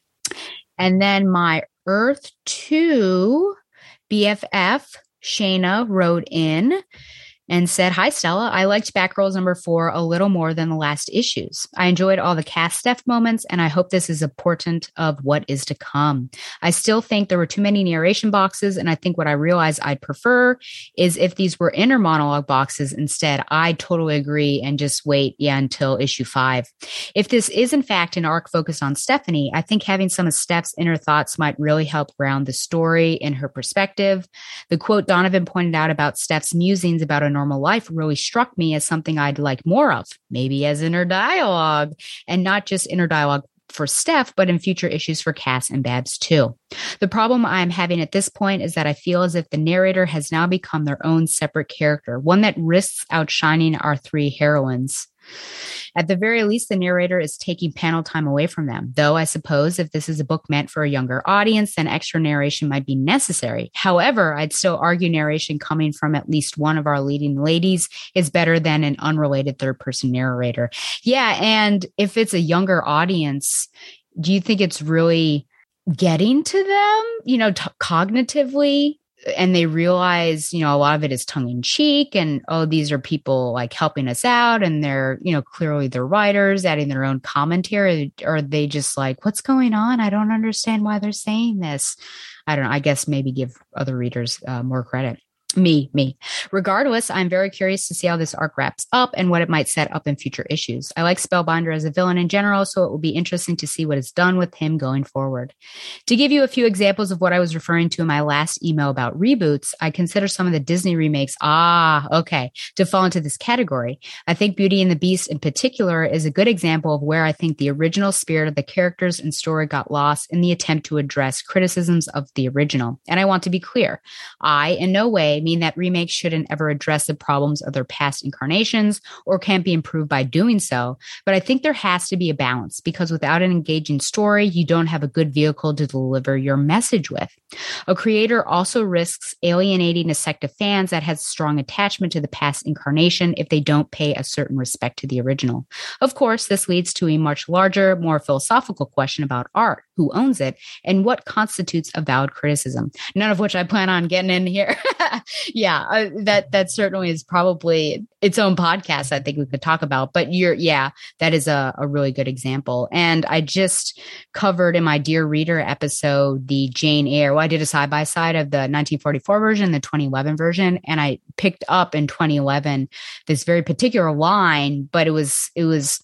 And then my Earth 2 BFF, Shayna, wrote in and said, Hi, Stella. I liked Batgirls number four a little more than the last issues. I enjoyed all the Cass Steph moments, and I hope this is a portent of what is to come. I still think there were too many narration boxes, and I think what I realized I'd prefer is if these were inner monologue boxes instead. I totally agree and just wait, yeah, until issue five. If this is in fact an arc focused on Stephanie, I think having some of Steph's inner thoughts might really help ground the story in her perspective. The quote Donovan pointed out about Steph's musings about a normal life really struck me as something I'd like more of, maybe as inner dialogue and not just inner dialogue for Steph, but in future issues for Cass and Babs too. The problem I'm having at this point is that I feel as if the narrator has now become their own separate character, one that risks outshining our three heroines. At the very least, the narrator is taking panel time away from them. Though I suppose if this is a book meant for a younger audience, then extra narration might be necessary. However, I'd still argue narration coming from at least one of our leading ladies is better than an unrelated third person narrator. Yeah. And if it's a younger audience, do you think it's really getting to them, you know, t- cognitively? And they realize, you know, a lot of it is tongue in cheek and, oh, these are people like helping us out and they're, you know, clearly they're writers adding their own commentary. Or are they just like, what's going on? I don't understand why they're saying this. I don't know. I guess maybe give other readers uh, more credit me, me. Regardless, I'm very curious to see how this arc wraps up and what it might set up in future issues. I like Spellbinder as a villain in general, so it will be interesting to see what is done with him going forward. To give you a few examples of what I was referring to in my last email about reboots, I consider some of the Disney remakes, ah, okay, to fall into this category. I think Beauty and the Beast in particular is a good example of where I think the original spirit of the characters and story got lost in the attempt to address criticisms of the original. And I want to be clear, I in no way mean that remakes shouldn't ever address the problems of their past incarnations or can't be improved by doing so. But I think there has to be a balance because without an engaging story, you don't have a good vehicle to deliver your message with. A creator also risks alienating a sect of fans that has strong attachment to the past incarnation if they don't pay a certain respect to the original. Of course, this leads to a much larger, more philosophical question about art who owns it and what constitutes a valid criticism. None of which i plan on getting in here. Yeah uh, that that certainly is probably its own podcast i think we could talk about but you're yeah that is a, a really good example. And i just covered in my dear reader episode the jane eyre well i did a side by side of the 1944 version the 2011 version and i picked up in 2011 this very particular line but it was it was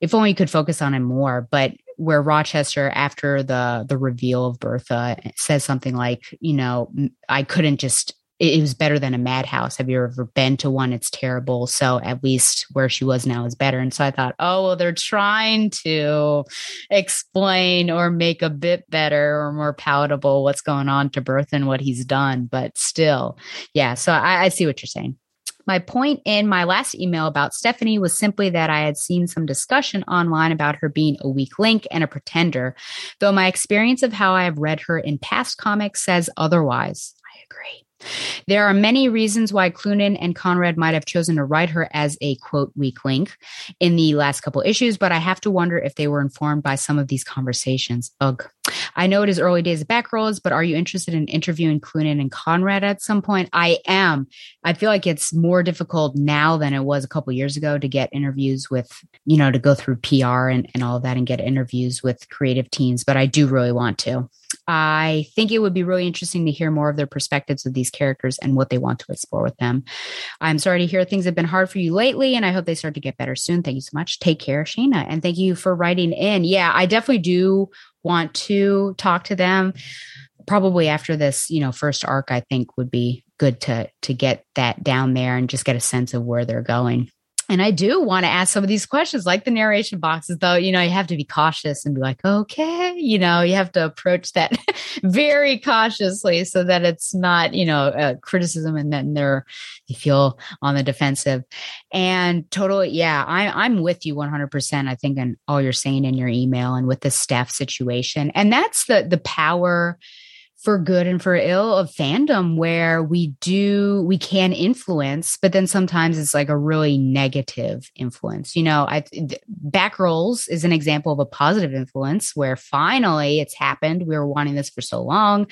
if only you could focus on it more but where Rochester, after the the reveal of Bertha, says something like, "You know, I couldn't just it, it was better than a madhouse. Have you ever been to one? It's terrible. So at least where she was now is better. And so I thought, oh, well, they're trying to explain or make a bit better or more palatable what's going on to Bertha and what he's done. But still, yeah. So I, I see what you're saying. My point in my last email about Stephanie was simply that I had seen some discussion online about her being a weak link and a pretender, though my experience of how I have read her in past comics says otherwise. I agree. There are many reasons why Cloonan and Conrad might have chosen to write her as a quote weak link in the last couple issues, but I have to wonder if they were informed by some of these conversations. Ugh. I know it is early days of Batgirls, but are you interested in interviewing Cloonan and Conrad at some point? I am. I feel like it's more difficult now than it was a couple years ago to get interviews with, you know, to go through PR and, and all of that and get interviews with creative teams, but I do really want to. I think it would be really interesting to hear more of their perspectives of these characters and what they want to explore with them. I'm sorry to hear things have been hard for you lately, and I hope they start to get better soon. Thank you so much. Take care, Shayna. And thank you for writing in. Yeah, I definitely do want to talk to them. Probably after this, you know, first arc, I think would be good to to get that down there and just get a sense of where they're going. And I do want to ask some of these questions, like the narration boxes, though, you know, you have to be cautious and be like, okay, you know, you have to approach that very cautiously so that it's not, you know, a criticism and then they're, you feel on the defensive. And totally, yeah, I, I'm with you 100%. I think in all you're saying in your email and with the Steph situation. And that's the, the power for good and for ill of fandom where we do we can influence but then sometimes it's like a really negative influence you know i Batgirls is an example of a positive influence where finally it's happened we were wanting this for so long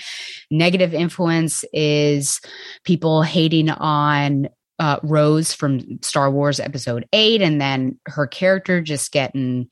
negative influence is people hating on uh, Rose from Star Wars Episode 8, and then her character just getting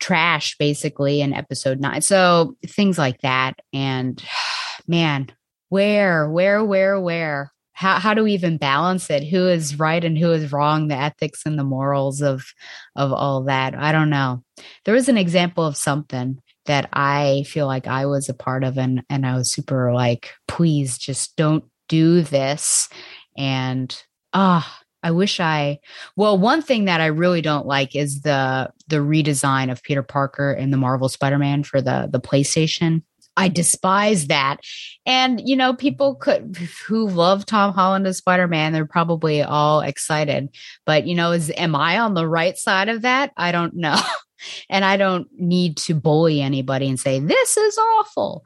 trashed basically in Episode 9. So things like that. And man, where, where, where, where? How, how do we even balance it? Who is right and who is wrong? The ethics and the morals of of all that. I don't know. There was an example of something that I feel like I was a part of, and and I was super like, please just don't do this. And ah, oh, I wish I well one thing that I really don't like is the the redesign of Peter Parker in the Marvel Spider-Man for the the PlayStation. I despise that. And, you know, people mm-hmm. could who love Tom Holland as Spider Man, they're probably all excited. But, you know, is am I on the right side of that? I don't know. and I don't need to bully anybody and say, this is awful.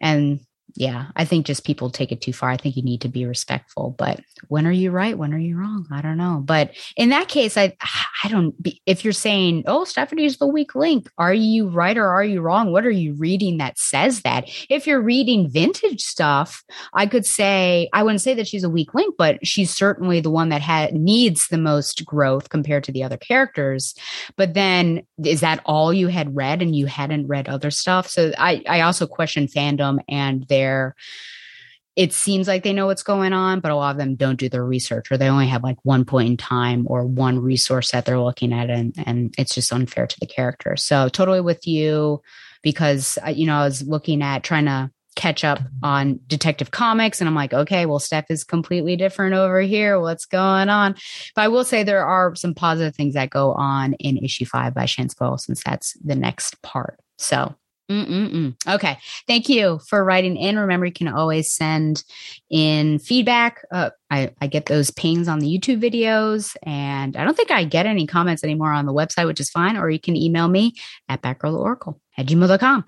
And yeah, I think just people take it too far. I think you need to be respectful. But when are you right? When are you wrong? I don't know. But in that case, I I don't. If you're saying, "Oh, Stephanie's the weak link," are you right or are you wrong? What are you reading that says that? If you're reading vintage stuff, I could say I wouldn't say that she's a weak link, but she's certainly the one that needs the most growth compared to the other characters. But then, is that all you had read, and you hadn't read other stuff? So I I also question fandom and their where it seems like they know what's going on, but a lot of them don't do their research or they only have like one point in time or one resource that they're looking at and, and it's just unfair to the character. So totally with you because, uh, you know, I was looking at trying to catch up on detective comics and I'm like, okay, well, Steph is completely different over here. What's going on? But I will say there are some positive things that go on in issue five by Shan Spruill since that's the next part. So Mm-mm-mm. Okay. Thank you for writing in. Remember, you can always send in feedback. Uh, I, I get those pings on the YouTube videos, and I don't think I get any comments anymore on the website, which is fine. Or you can email me at batgirloracle at gmail.com.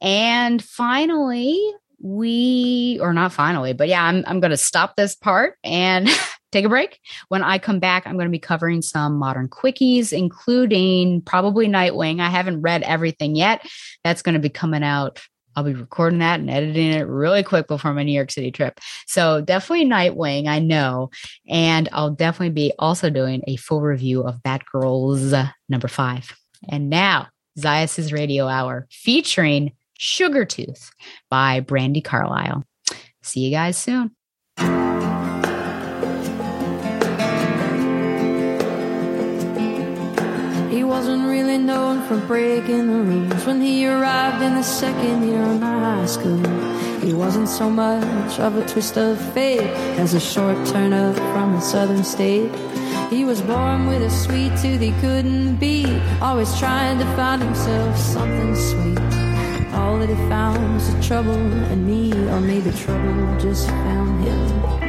And finally, we, or not finally, but yeah, I'm, I'm going to stop this part and take a break. When I come back, I'm going to be covering some modern quickies, including probably Nightwing. I haven't read everything yet. That's going to be coming out. I'll be recording that and editing it really quick before my New York City trip. So definitely Nightwing, I know. And I'll definitely be also doing a full review of Batgirls number five. And now, Zayas's Radio Hour featuring Sugartooth by Brandi Carlile. See you guys soon. Known for breaking the rules when he arrived in the second year of my high school. He wasn't so much of a twist of fate as a short turn up from a southern state. He was born with a sweet tooth he couldn't beat, always trying to find himself something sweet. All that he found was the trouble in me, or maybe trouble just found him.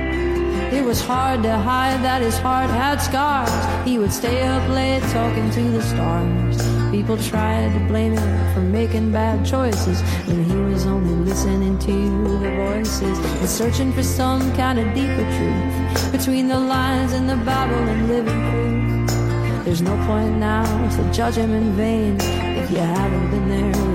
It was hard to hide that his heart had scars. He would stay up late talking to the stars. People tried to blame him for making bad choices when he was only listening to the voices and searching for some kind of deeper truth between the lines in the Bible and living proof. There's no point now to judge him in vain. If you haven't been there,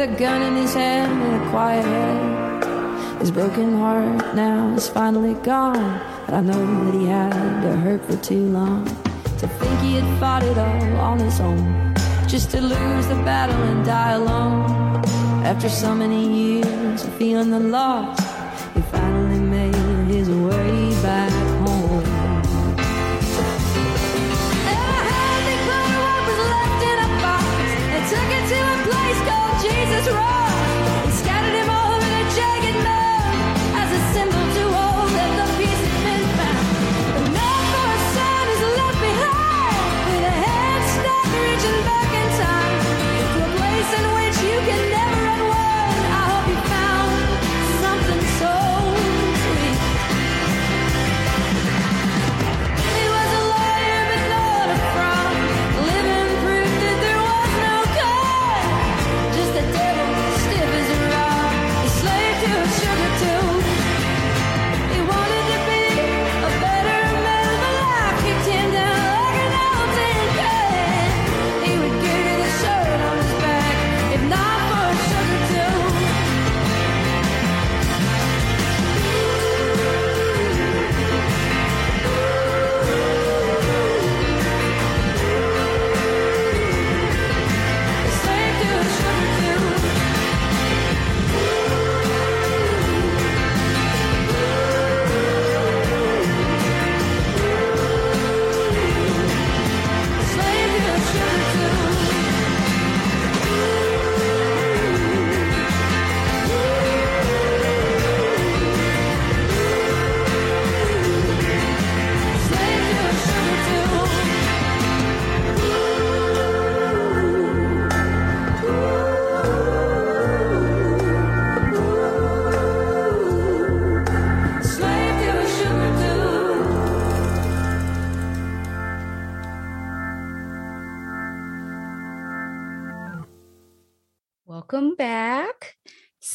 with a gun in his hand and a quiet head. His broken heart now is finally gone, but I know that he had to hurt for too long. To think he had fought it all on his own, just to lose the battle and die alone. After so many years of feeling the loss,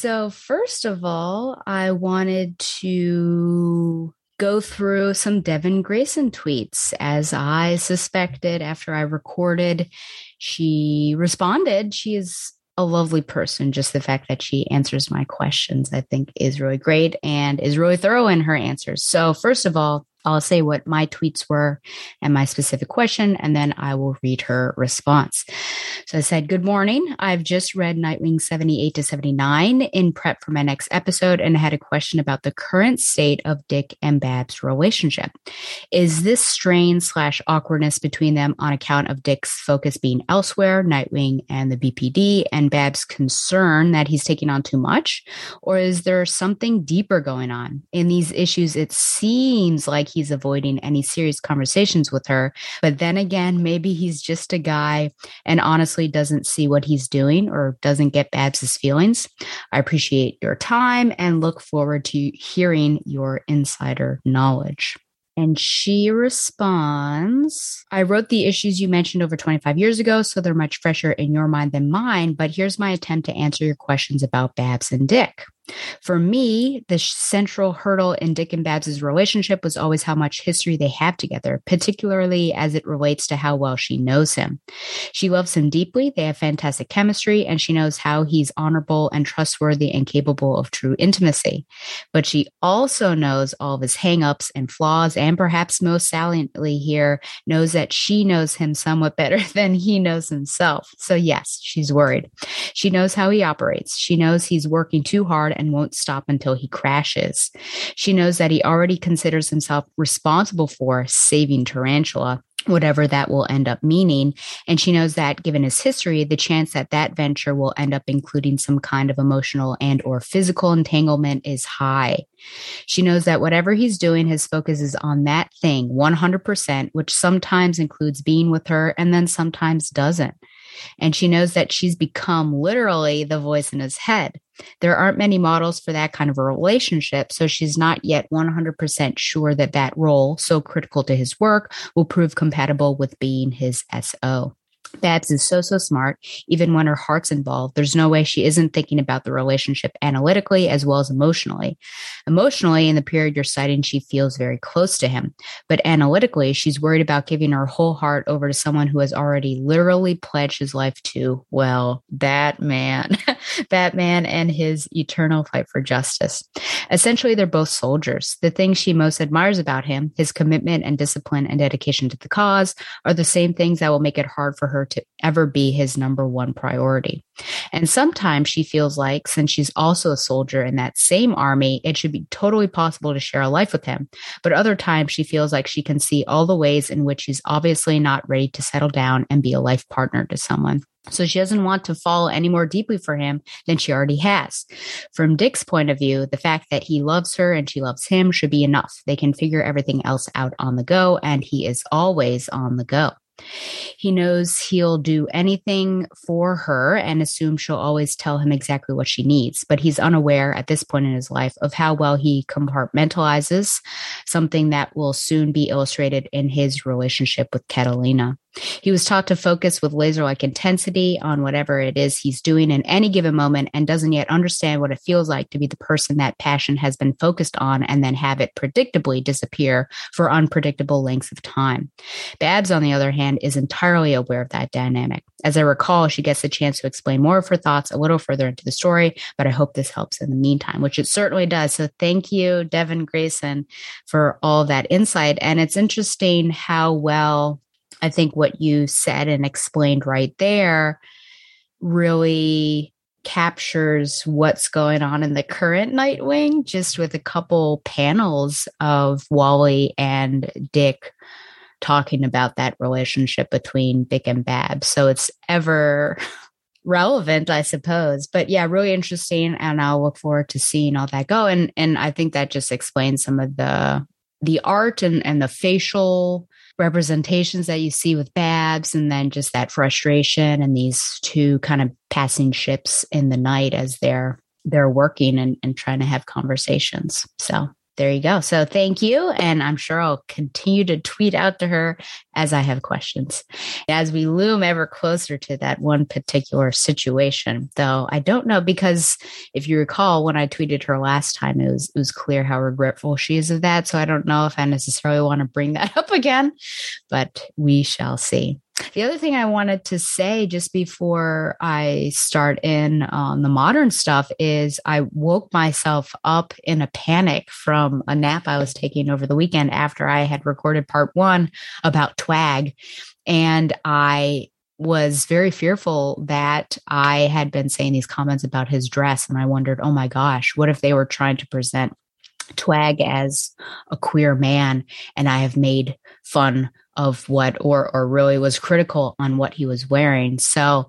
So, first of all, I wanted to go through some Devin Grayson tweets. As I suspected after I recorded, she responded. She is a lovely person. Just the fact that she answers my questions, I think, is really great and is really thorough in her answers. So, first of all, I'll say what my tweets were and my specific question, and then I will read her response. So I said, Good morning. I've just read Nightwing 78 to 79 in prep for my next episode and I had a question about the current state of Dick and Babs' relationship. Is this strain slash awkwardness between them on account of Dick's focus being elsewhere, Nightwing and the BPD, and Babs' concern that he's taking on too much? Or is there something deeper going on? In these issues, it seems like he's avoiding any serious conversations with her. But then again, maybe he's just a guy and honestly doesn't see what he's doing or doesn't get Babs's feelings. I appreciate your time and look forward to hearing your insider knowledge. And she responds, I wrote the issues you mentioned over 25 years ago, so they're much fresher in your mind than mine. But here's my attempt to answer your questions about Babs and Dick. For me, the central hurdle in Dick and Babs's relationship was always how much history they have together, particularly as it relates to how well she knows him. She loves him deeply, they have fantastic chemistry, and she knows how he's honorable and trustworthy and capable of true intimacy. But she also knows all of his hangups and flaws, and perhaps most saliently here, knows that she knows him somewhat better than he knows himself. So, yes, she's worried. She knows how he operates. She knows he's working too hard and won't stop until he crashes. She knows that he already considers himself responsible for saving Tarantula whatever that will end up meaning. And she knows that given his history, the chance that that venture will end up including some kind of emotional and or physical entanglement is high. She knows that whatever he's doing, his focus is on that thing 100%, which sometimes includes being with her and then sometimes doesn't. And she knows that she's become literally the voice in his head. There aren't many models for that kind of a relationship, so she's not yet 100% sure that that role, so critical to his work, will prove compatible with being his SO. Babs is so, so smart. Even when her heart's involved, there's no way she isn't thinking about the relationship analytically as well as emotionally. Emotionally, in the period you're citing, she feels very close to him. But analytically, she's worried about giving her whole heart over to someone who has already literally pledged his life to, well, that man, Batman and his eternal fight for justice. Essentially, they're both soldiers. The things she most admires about him, his commitment and discipline and dedication to the cause, are the same things that will make it hard for her to ever be his number one priority. And sometimes she feels like, since she's also a soldier in that same army, it should be totally possible to share a life with him. But other times she feels like she can see all the ways in which he's obviously not ready to settle down and be a life partner to someone. So she doesn't want to fall any more deeply for him than she already has. From Dick's point of view, the fact that he loves her and she loves him should be enough. They can figure everything else out on the go, and he is always on the go. He knows he'll do anything for her and assumes she'll always tell him exactly what she needs, but he's unaware at this point in his life of how well he compartmentalizes something that will soon be illustrated in his relationship with Catalina. He was taught to focus with laser like intensity on whatever it is he's doing in any given moment and doesn't yet understand what it feels like to be the person that passion has been focused on and then have it predictably disappear for unpredictable lengths of time. Babs, on the other hand, is entirely aware of that dynamic. As I recall, she gets a chance to explain more of her thoughts a little further into the story, but I hope this helps in the meantime, which it certainly does. So thank you, Devin Grayson, for all that insight. And it's interesting how well I think what you said and explained right there really captures what's going on in the current Nightwing, just with a couple panels of Wally and Dick talking about that relationship between Dick and Bab. So it's ever relevant, I suppose. But yeah, really interesting. And I'll look forward to seeing all that go. And and I think that just explains some of the the art and, and the facial representations that you see with Babs, and then just that frustration and these two kind of passing ships in the night as they're they're working and, and trying to have conversations. So there you go. So thank you. And I'm sure I'll continue to tweet out to her as I have questions. As we loom ever closer to that one particular situation, though, I don't know because if you recall, when I tweeted her last time, it was, it was clear how regretful she is of that. So I don't know if I necessarily want to bring that up again, but we shall see. The other thing I wanted to say just before I start in on the modern stuff is I woke myself up in a panic from a nap I was taking over the weekend after I had recorded part one about twag. And I was very fearful that I had been saying these comments about his dress. And I wondered, oh my gosh, what if they were trying to present Twag as a queer man and I have made fun of what or or really was critical on what he was wearing. So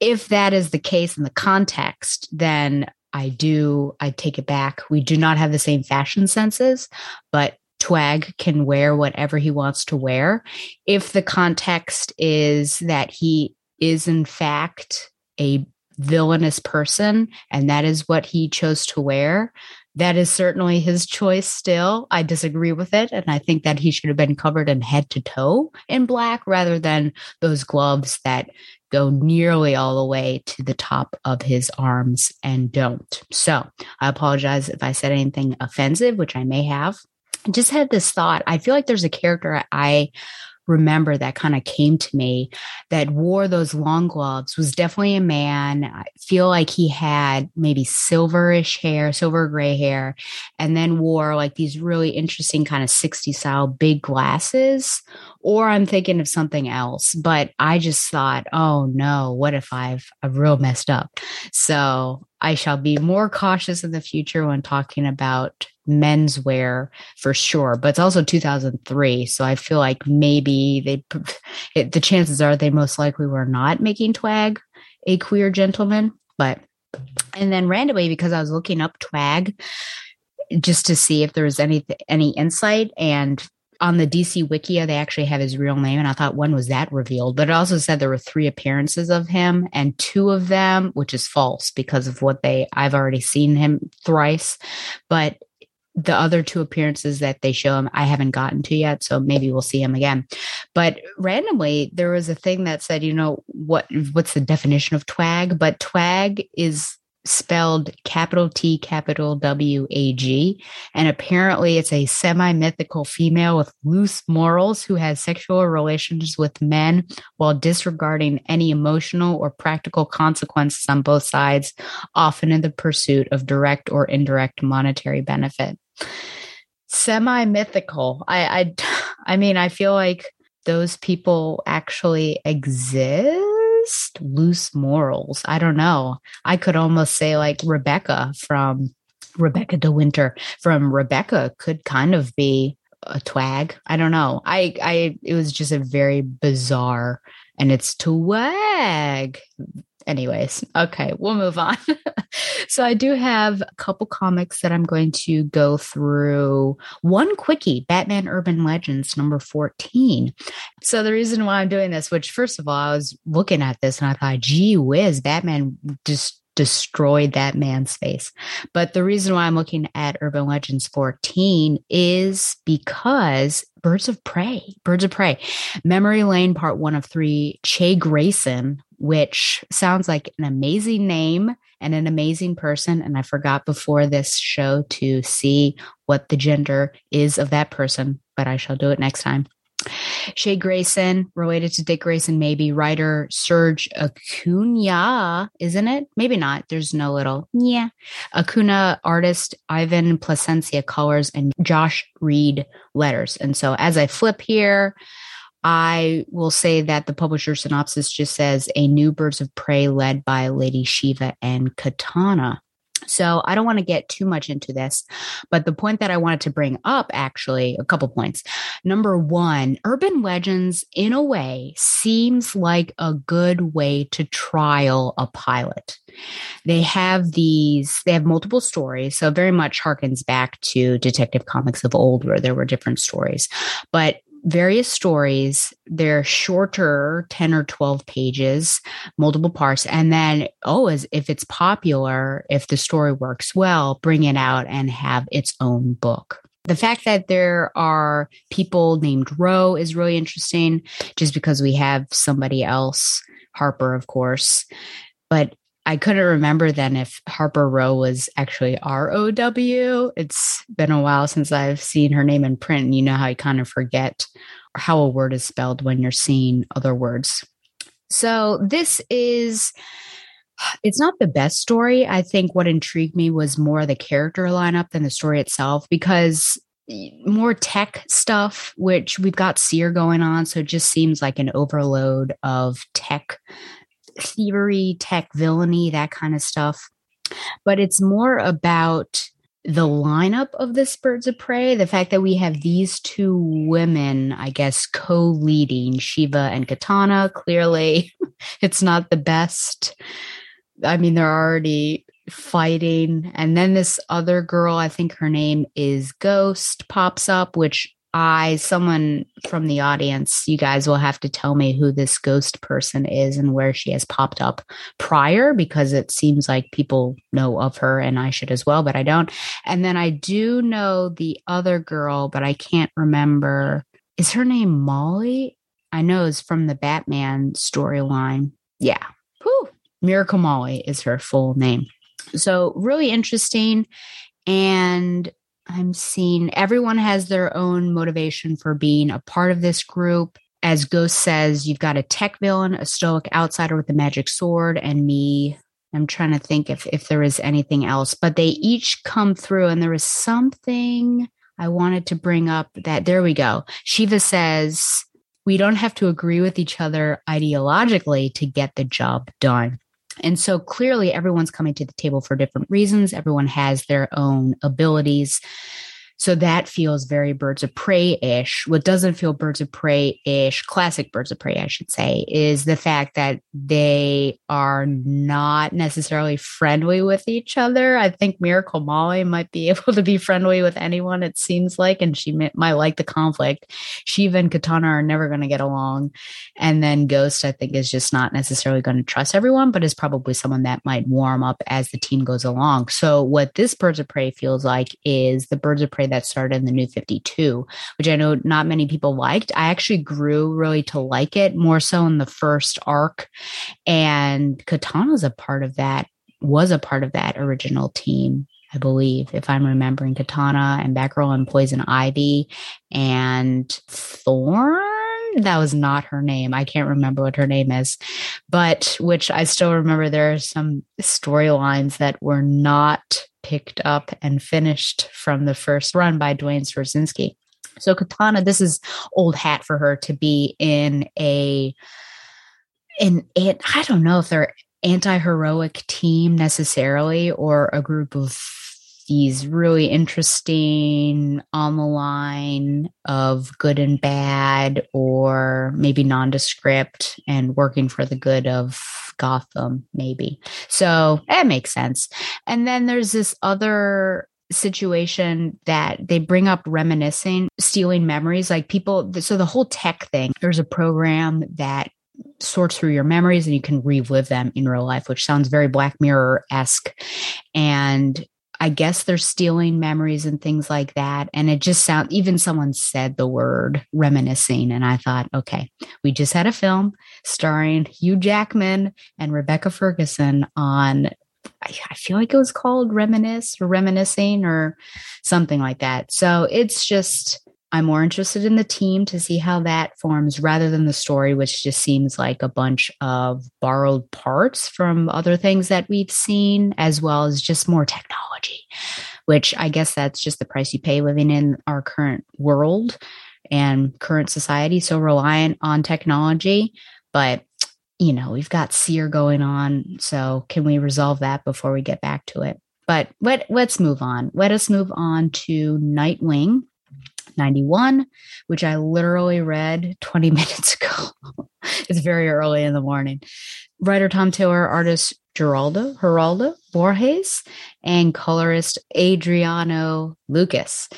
if that is the case in the context, then I do I take it back. We do not have the same fashion senses, but Twag can wear whatever he wants to wear. If the context is that he is in fact a villainous person and that is what he chose to wear, that is certainly his choice still. I disagree with it. And I think that he should have been covered in head to toe in black rather than those gloves that go nearly all the way to the top of his arms and don't. So I apologize if I said anything offensive, which I may have. I just had this thought. I feel like there's a character I remember that kind of came to me that wore those long gloves was definitely a man. I feel like he had maybe silverish hair, silver gray hair, and then wore like these really interesting kind of 60 style big glasses. Or I'm thinking of something else, but I just thought, oh no, what if I've, I've real messed up? So I shall be more cautious in the future when talking about menswear for sure, but it's also 2003. So I feel like maybe they, it, the chances are they most likely were not making Twag a queer gentleman. But, and then randomly, because I was looking up Twag just to see if there was any, any insight and on the DC Wikia, they actually have his real name. And I thought one was that revealed, but it also said there were three appearances of him and two of them, which is false because of what they, I've already seen him thrice, but the other two appearances that they show him, I haven't gotten to yet. So maybe we'll see him again. But randomly, there was a thing that said, you know, what what's the definition of twag? But twag is spelled capital T, capital W A G. And apparently, it's a semi mythical female with loose morals who has sexual relations with men while disregarding any emotional or practical consequences on both sides, often in the pursuit of direct or indirect monetary benefit. Semi mythical. I, I, I mean, I feel like those people actually exist loose morals. I don't know. I could almost say like Rebecca from Rebecca De Winter from Rebecca could kind of be a twag. I don't know. I I it was just a very bizarre and it's twag anyways, okay, we'll move on. so I do have a couple comics that I'm going to go through. One quickie, Batman Urban Legends number 14. So the reason why I'm doing this, which first of all, I was looking at this and I thought, gee whiz, Batman just destroyed that man's face. But the reason why I'm looking at Urban Legends 14 is because Birds of Prey, Birds of Prey, Memory Lane Part One of Three, Che Grayson, which sounds like an amazing name and an amazing person. And I forgot before this show to see what the gender is of that person, but I shall do it next time. Che Grayson, related to Dick Grayson, maybe writer Serg Acuña, isn't it? Maybe not. There's no little yeah. Acuna artist Ivan Plascencia colors and Josh Reed letters. And so as I flip here, I will say that the publisher synopsis just says a new Birds of Prey led by Lady Shiva and Katana. So I don't want to get too much into this, but the point that I wanted to bring up actually, a couple points. Number one, urban legends in a way seems like a good way to trial a pilot. They have these, they have multiple stories. So very much harkens back to detective comics of old where there were different stories, but various stories. They're shorter, 10 or 12 pages, multiple parts. And then, oh, as if it's popular, if the story works well, bring it out and have its own book. The fact that there are people named Roe is really interesting just because we have somebody else, Harper, of course. But I couldn't remember then if Harper Row was actually R O W. It's been a while since I've seen her name in print, and you know how you kind of forget how a word is spelled when you're seeing other words. So this is it's not the best story. I think what intrigued me was more the character lineup than the story itself because more tech stuff, which we've got Seer going on. So it just seems like an overload of tech thievery, tech villainy, that kind of stuff. But it's more about the lineup of this Birds of Prey, the fact that we have these two women, I guess, co leading Shiva and Katana. Clearly, it's not the best. I mean, they're already fighting. And then this other girl, I think her name is Ghost, pops up, which I, someone from the audience, you guys will have to tell me who this ghost person is and where she has popped up prior because it seems like people know of her and I should as well, but I don't. And then I do know the other girl, but I can't remember. Is her name Molly? I know it's from the Batman storyline. Yeah. Whew. Miracle Molly is her full name. So, really interesting. And I'm seeing everyone has their own motivation for being a part of this group. As Ghost says, you've got a tech villain, a stoic outsider with a magic sword, and me. I'm trying to think if, if there is anything else, but they each come through, and there is something I wanted to bring up that there we go. Shiva says, We don't have to agree with each other ideologically to get the job done. And so clearly, everyone's coming to the table for different reasons. Everyone has their own abilities. So that feels very birds of prey ish. What doesn't feel birds of prey ish, classic birds of prey, I should say, is the fact that they are not necessarily friendly with each other. I think Miracle Molly might be able to be friendly with anyone, it seems like, and she might, might like the conflict. Shiva and Katana are never going to get along. And then Ghost, I think, is just not necessarily going to trust everyone, but is probably someone that might warm up as the team goes along. So what this birds of prey feels like is the birds of prey that started in the New 52, which I know not many people liked. I actually grew really to like it more so in the first arc. And Katana's a part of that, was a part of that original team. I believe, if I'm remembering Katana and Batgirl and Poison Ivy and Thorn that was not her name. I can't remember what her name is, but which I still remember there are some storylines that were not picked up and finished from the first run by Duane Swierczynski. So Katana, this is old hat for her to be in a in it. I don't know if they're anti-heroic team necessarily or a group of these really interesting on the line of good and bad or maybe nondescript and working for the good of Gotham, maybe. So that makes sense. And then there's this other situation that they bring up reminiscing, stealing memories. Like people, so the whole tech thing, there's a program that sorts through your memories and you can relive them in real life, which sounds very Black Mirror esque. And I guess they're stealing memories and things like that. And it just sounds, even someone said the word reminiscing. And I thought, okay, we just had a film starring Hugh Jackman and Rebecca Ferguson on, I feel like it was called Reminisce or Reminiscing or something like that. So it's just, I'm more interested in the team to see how that forms rather than the story, which just seems like a bunch of borrowed parts from other things that we've seen, as well as just more technology, which I guess that's just the price you pay living in our current world and current society. So reliant on technology. But, you know, we've got Seer going on. So can we resolve that before we get back to it? But let, let's move on. Let us move on to Nightwing 91, which I literally read 20 minutes ago. it's very early in the morning. Writer Tom Taylor, artist Geraldo, Geraldo Borges, and colorist Adriano Lucas.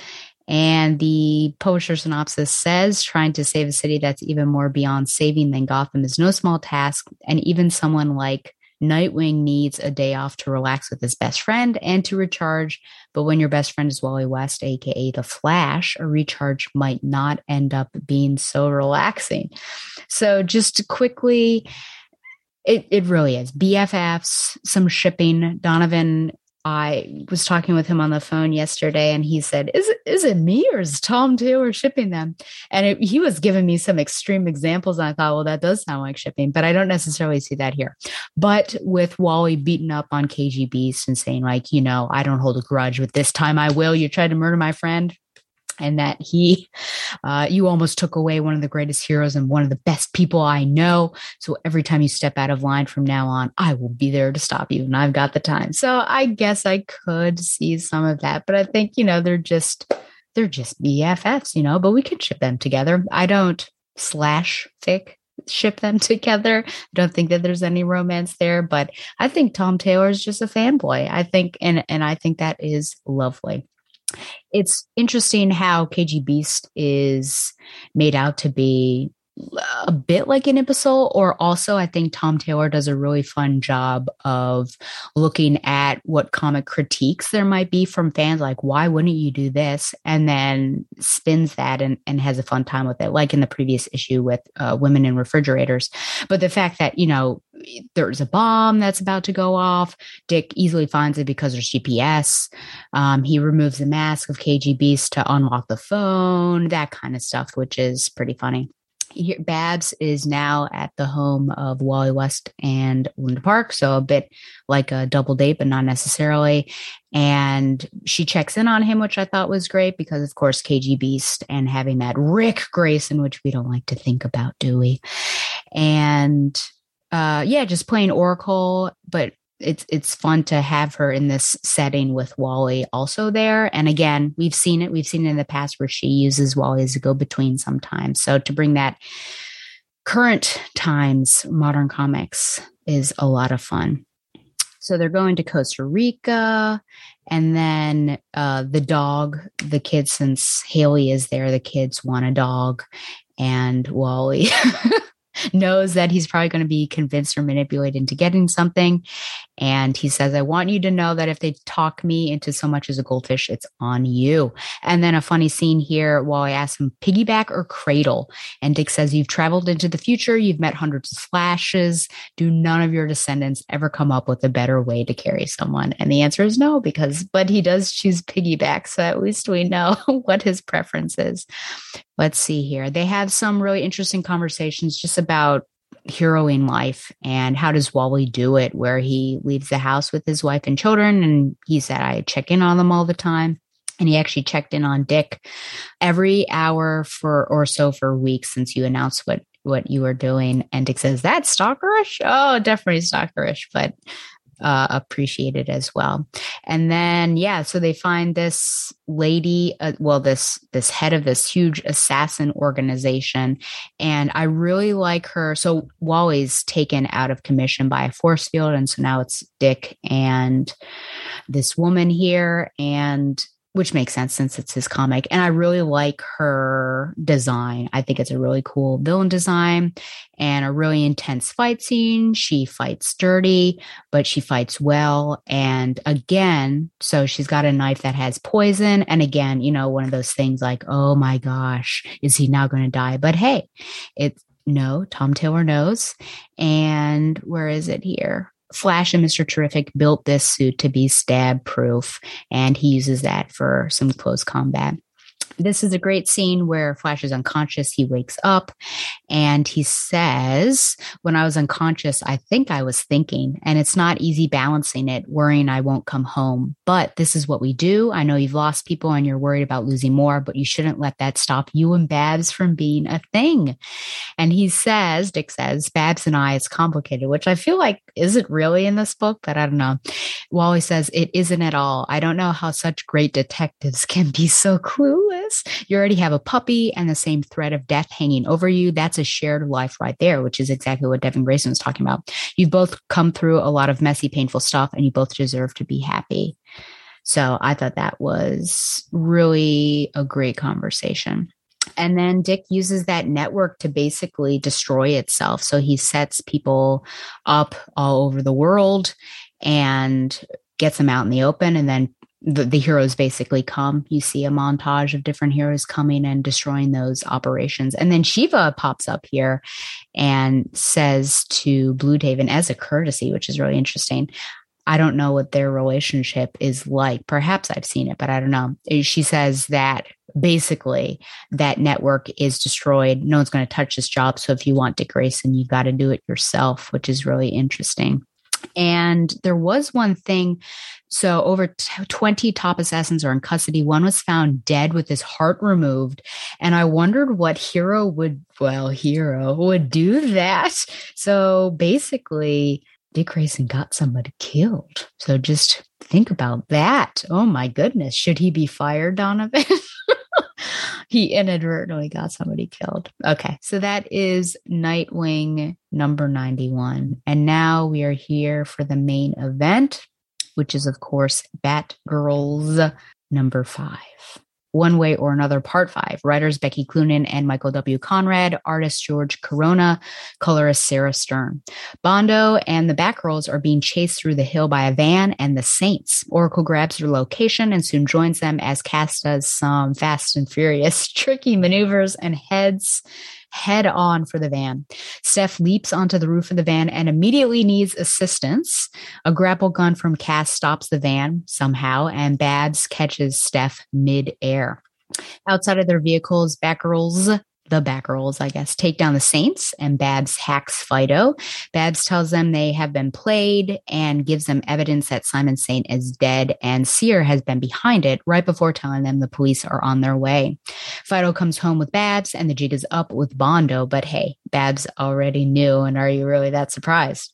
And the publisher synopsis says trying to save a city that's even more beyond saving than Gotham is no small task. And even someone like Nightwing needs a day off to relax with his best friend and to recharge. But when your best friend is Wally West, aka the Flash, a recharge might not end up being so relaxing. So, just quickly, it, it really is BFFs, some shipping. Donovan I was talking with him on the phone yesterday, and he said, "Is it is it me or is Tom Taylor shipping them?" And it, he was giving me some extreme examples, and I thought, "Well, that does sound like shipping," but I don't necessarily see that here. But with Wally beating up on KGBeast and saying, like, you know, I don't hold a grudge, but this time I will. You tried to murder my friend and that he, uh, you almost took away one of the greatest heroes and one of the best people I know. So every time you step out of line from now on, I will be there to stop you, and I've got the time. So I guess I could see some of that, but I think you know they're just they're just BFFs, you know. But we could ship them together. I don't slash fic ship them together. I don't think that there's any romance there, but I think Tom Taylor is just a fanboy. I think and and I think that is lovely it's interesting how KGBeast is made out to be a bit like an imbecile, or also I think Tom Taylor does a really fun job of looking at what comic critiques there might be from fans, like why wouldn't you do this, and then spins that and, and has a fun time with it, like in the previous issue with uh, women in refrigerators. But the fact that you know there's a bomb that's about to go off. Dick easily finds it because there's GPS. Um, he removes the mask of KGBeast to unlock the phone, that kind of stuff, which is pretty funny. Babs is now at the home of Wally West and Linda Park, so a bit like a double date, but not necessarily. And she checks in on him, which I thought was great because, of course, KGBeast and having that Ric Grayson, which we don't like to think about, do we? And uh, yeah, just playing Oracle, but it's it's fun to have her in this setting with Wally also there. And again, we've seen it. We've seen it in the past where she uses Wally as a go between sometimes. So to bring that current times modern comics is a lot of fun. So they're going to Costa Rica, and then uh, the dog, the kids, since Haley is there, the kids want a dog, and Wally knows that he's probably going to be convinced or manipulated into getting something. And he says, I want you to know that if they talk me into so much as a goldfish, it's on you. And then a funny scene here while I ask him, piggyback or cradle? And Dick says, You've traveled into the future, you've met hundreds of flashes. Do none of your descendants ever come up with a better way to carry someone? And the answer is no, because, but he does choose piggyback. So at least we know what his preference is. Let's see here. They have some really interesting conversations just about heroing life and how does Wally do it, where he leaves the house with his wife and children. And he said, I check in on them all the time. And he actually checked in on Dick every hour for or so for weeks since you announced what what you were doing. And Dick says, That's stalkerish? Oh, definitely stalkerish. But uh, appreciated as well. And then, yeah, so they find this lady, uh, well, this this head of this huge assassin organization, and I really like her. So Wally's taken out of commission by a force field, and so now it's Dick and this woman here, and which makes sense since it's his comic. And I really like her design. I think it's a really cool villain design and a really intense fight scene. She fights dirty, but she fights well. And again, so she's got a knife that has poison. And again, you know, one of those things like, oh my gosh, is he now going to die? But hey, it's no, Tom Taylor knows. And where is it here? Flash and Mr. Terrific built this suit to be stab proof, and he uses that for some close combat. This is a great scene where Flash is unconscious. He wakes up and he says, When I was unconscious, I think I was thinking, and it's not easy balancing it, worrying I won't come home. But this is what we do. I know you've lost people and you're worried about losing more, but you shouldn't let that stop you and Babs from being a thing. And he says, Dick says, Babs and I, it's complicated, which I feel like isn't really in this book, but I don't know. Wally says, It isn't at all. I don't know how such great detectives can be so clueless You already have a puppy and the same threat of death hanging over you. That's a shared life right there, which is exactly what Devin Grayson was talking about. You've both come through a lot of messy, painful stuff, and you both deserve to be happy. So I thought that was really a great conversation. And then Dick uses that network to basically destroy itself. So he sets people up all over the world and gets them out in the open and then the, the heroes basically come. You see a montage of different heroes coming and destroying those operations. And then Shiva pops up here and says to Blüdhaven as a courtesy, which is really interesting. I don't know what their relationship is like. Perhaps I've seen it, but I don't know. She says that basically that network is destroyed. No one's going to touch this job. So if you want Dick Grayson, you've got to do it yourself, which is really interesting. And there was one thing. So, over t- 20 top assassins are in custody. One was found dead with his heart removed. And I wondered what hero would, well, hero would do that. So, basically, Dick Grayson got somebody killed. So, just think about that. Oh my goodness. Should he be fired, Donovan? he inadvertently got somebody killed. Okay, so that is Nightwing number 91. And now we are here for the main event, which is, of course, Batgirls number five. One Way or Another Part 5. Writers Becky Cloonan and Michael W. Conrad, artist George Corona, colorist Sarah Stern. Bondo and the Batgirls are being chased through the hill by a van and the Saints. Oracle grabs their location and soon joins them as Cass does some fast and furious, tricky maneuvers and heads head on for the van. Steph leaps onto the roof of the van and immediately needs assistance. A grapple gun from Cass stops the van somehow, and Babs catches Steph mid-air. Outside of their vehicles, Batgirls the Batgirls, I guess, take down the Saints and Babs hacks Fido. Babs tells them they have been played and gives them evidence that Simon Saint is dead and Seer has been behind it right before telling them the police are on their way. Fido comes home with Babs and the jig is up with Bondo, but hey, Babs already knew. And are you really that surprised?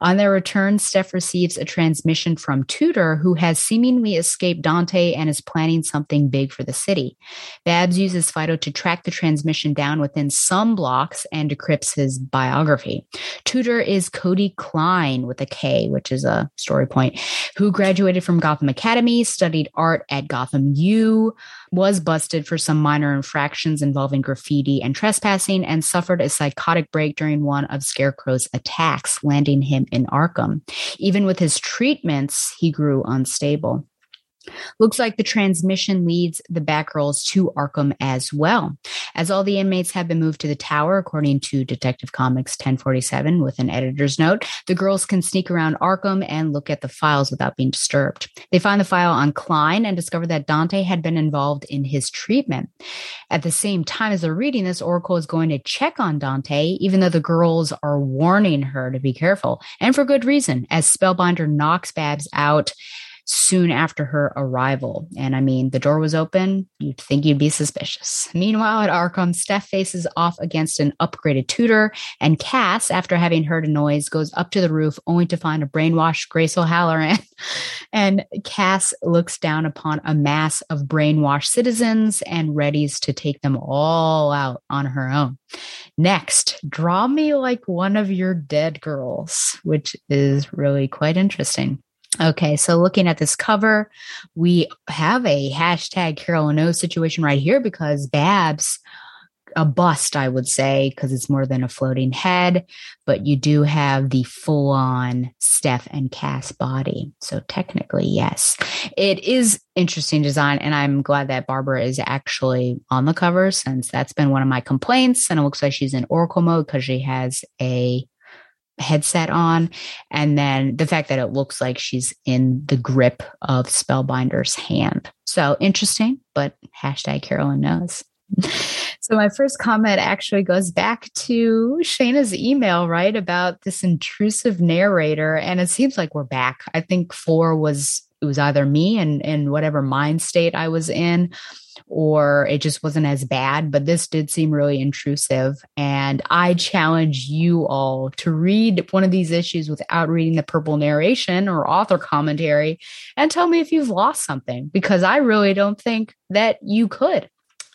On their return, Steph receives a transmission from Tudor, who has seemingly escaped Dante and is planning something big for the city. Babs uses Fido to track the transmission down within some blocks and decrypts his biography. Tudor is Cody Klein with a K, which is a story point, who graduated from Gotham Academy, studied art at Gotham U, was busted for some minor infractions involving graffiti and trespassing, and suffered a psychotic break during one of Scarecrow's attacks, landing him in Arkham. Even with his treatments, he grew unstable. Looks like the transmission leads the Batgirls to Arkham as well. As all the inmates have been moved to the tower, according to Detective Comics 1047 with an editor's note, the girls can sneak around Arkham and look at the files without being disturbed. They find the file on Klein and discover that Dante had been involved in his treatment. At the same time as they're reading this, Oracle is going to check on Dante, even though the girls are warning her to be careful, and for good reason, as Spellbinder knocks Babs out soon after her arrival. And I mean, the door was open. You'd think you'd be suspicious. Meanwhile, at Arkham, Steph faces off against an upgraded Tudor, and Cass, after having heard a noise, goes up to the roof only to find a brainwashed Grace O'Halloran. and Cass looks down upon a mass of brainwashed citizens and readies to take them all out on her own. Next, draw me like one of your dead girls, which is really quite interesting. Okay, so looking at this cover, we have a hashtag Carol No situation right here because Babs, a bust, I would say, because it's more than a floating head, but you do have the full on Steph and Cass body. So technically, yes, it is interesting design. And I'm glad that Barbara is actually on the cover since that's been one of my complaints. And it looks like she's in Oracle mode because she has a headset on. And then the fact that it looks like she's in the grip of Spellbinder's hand. So interesting, but hashtag Carolyn knows. So my first comment actually goes back to Shayna's email, right, about this intrusive narrator, and it seems like we're back. I think four was it was either me and in whatever mind state I was in, or it just wasn't as bad, but this did seem really intrusive. And I challenge you all to read one of these issues without reading the purple narration or author commentary and tell me if you've lost something because I really don't think that you could.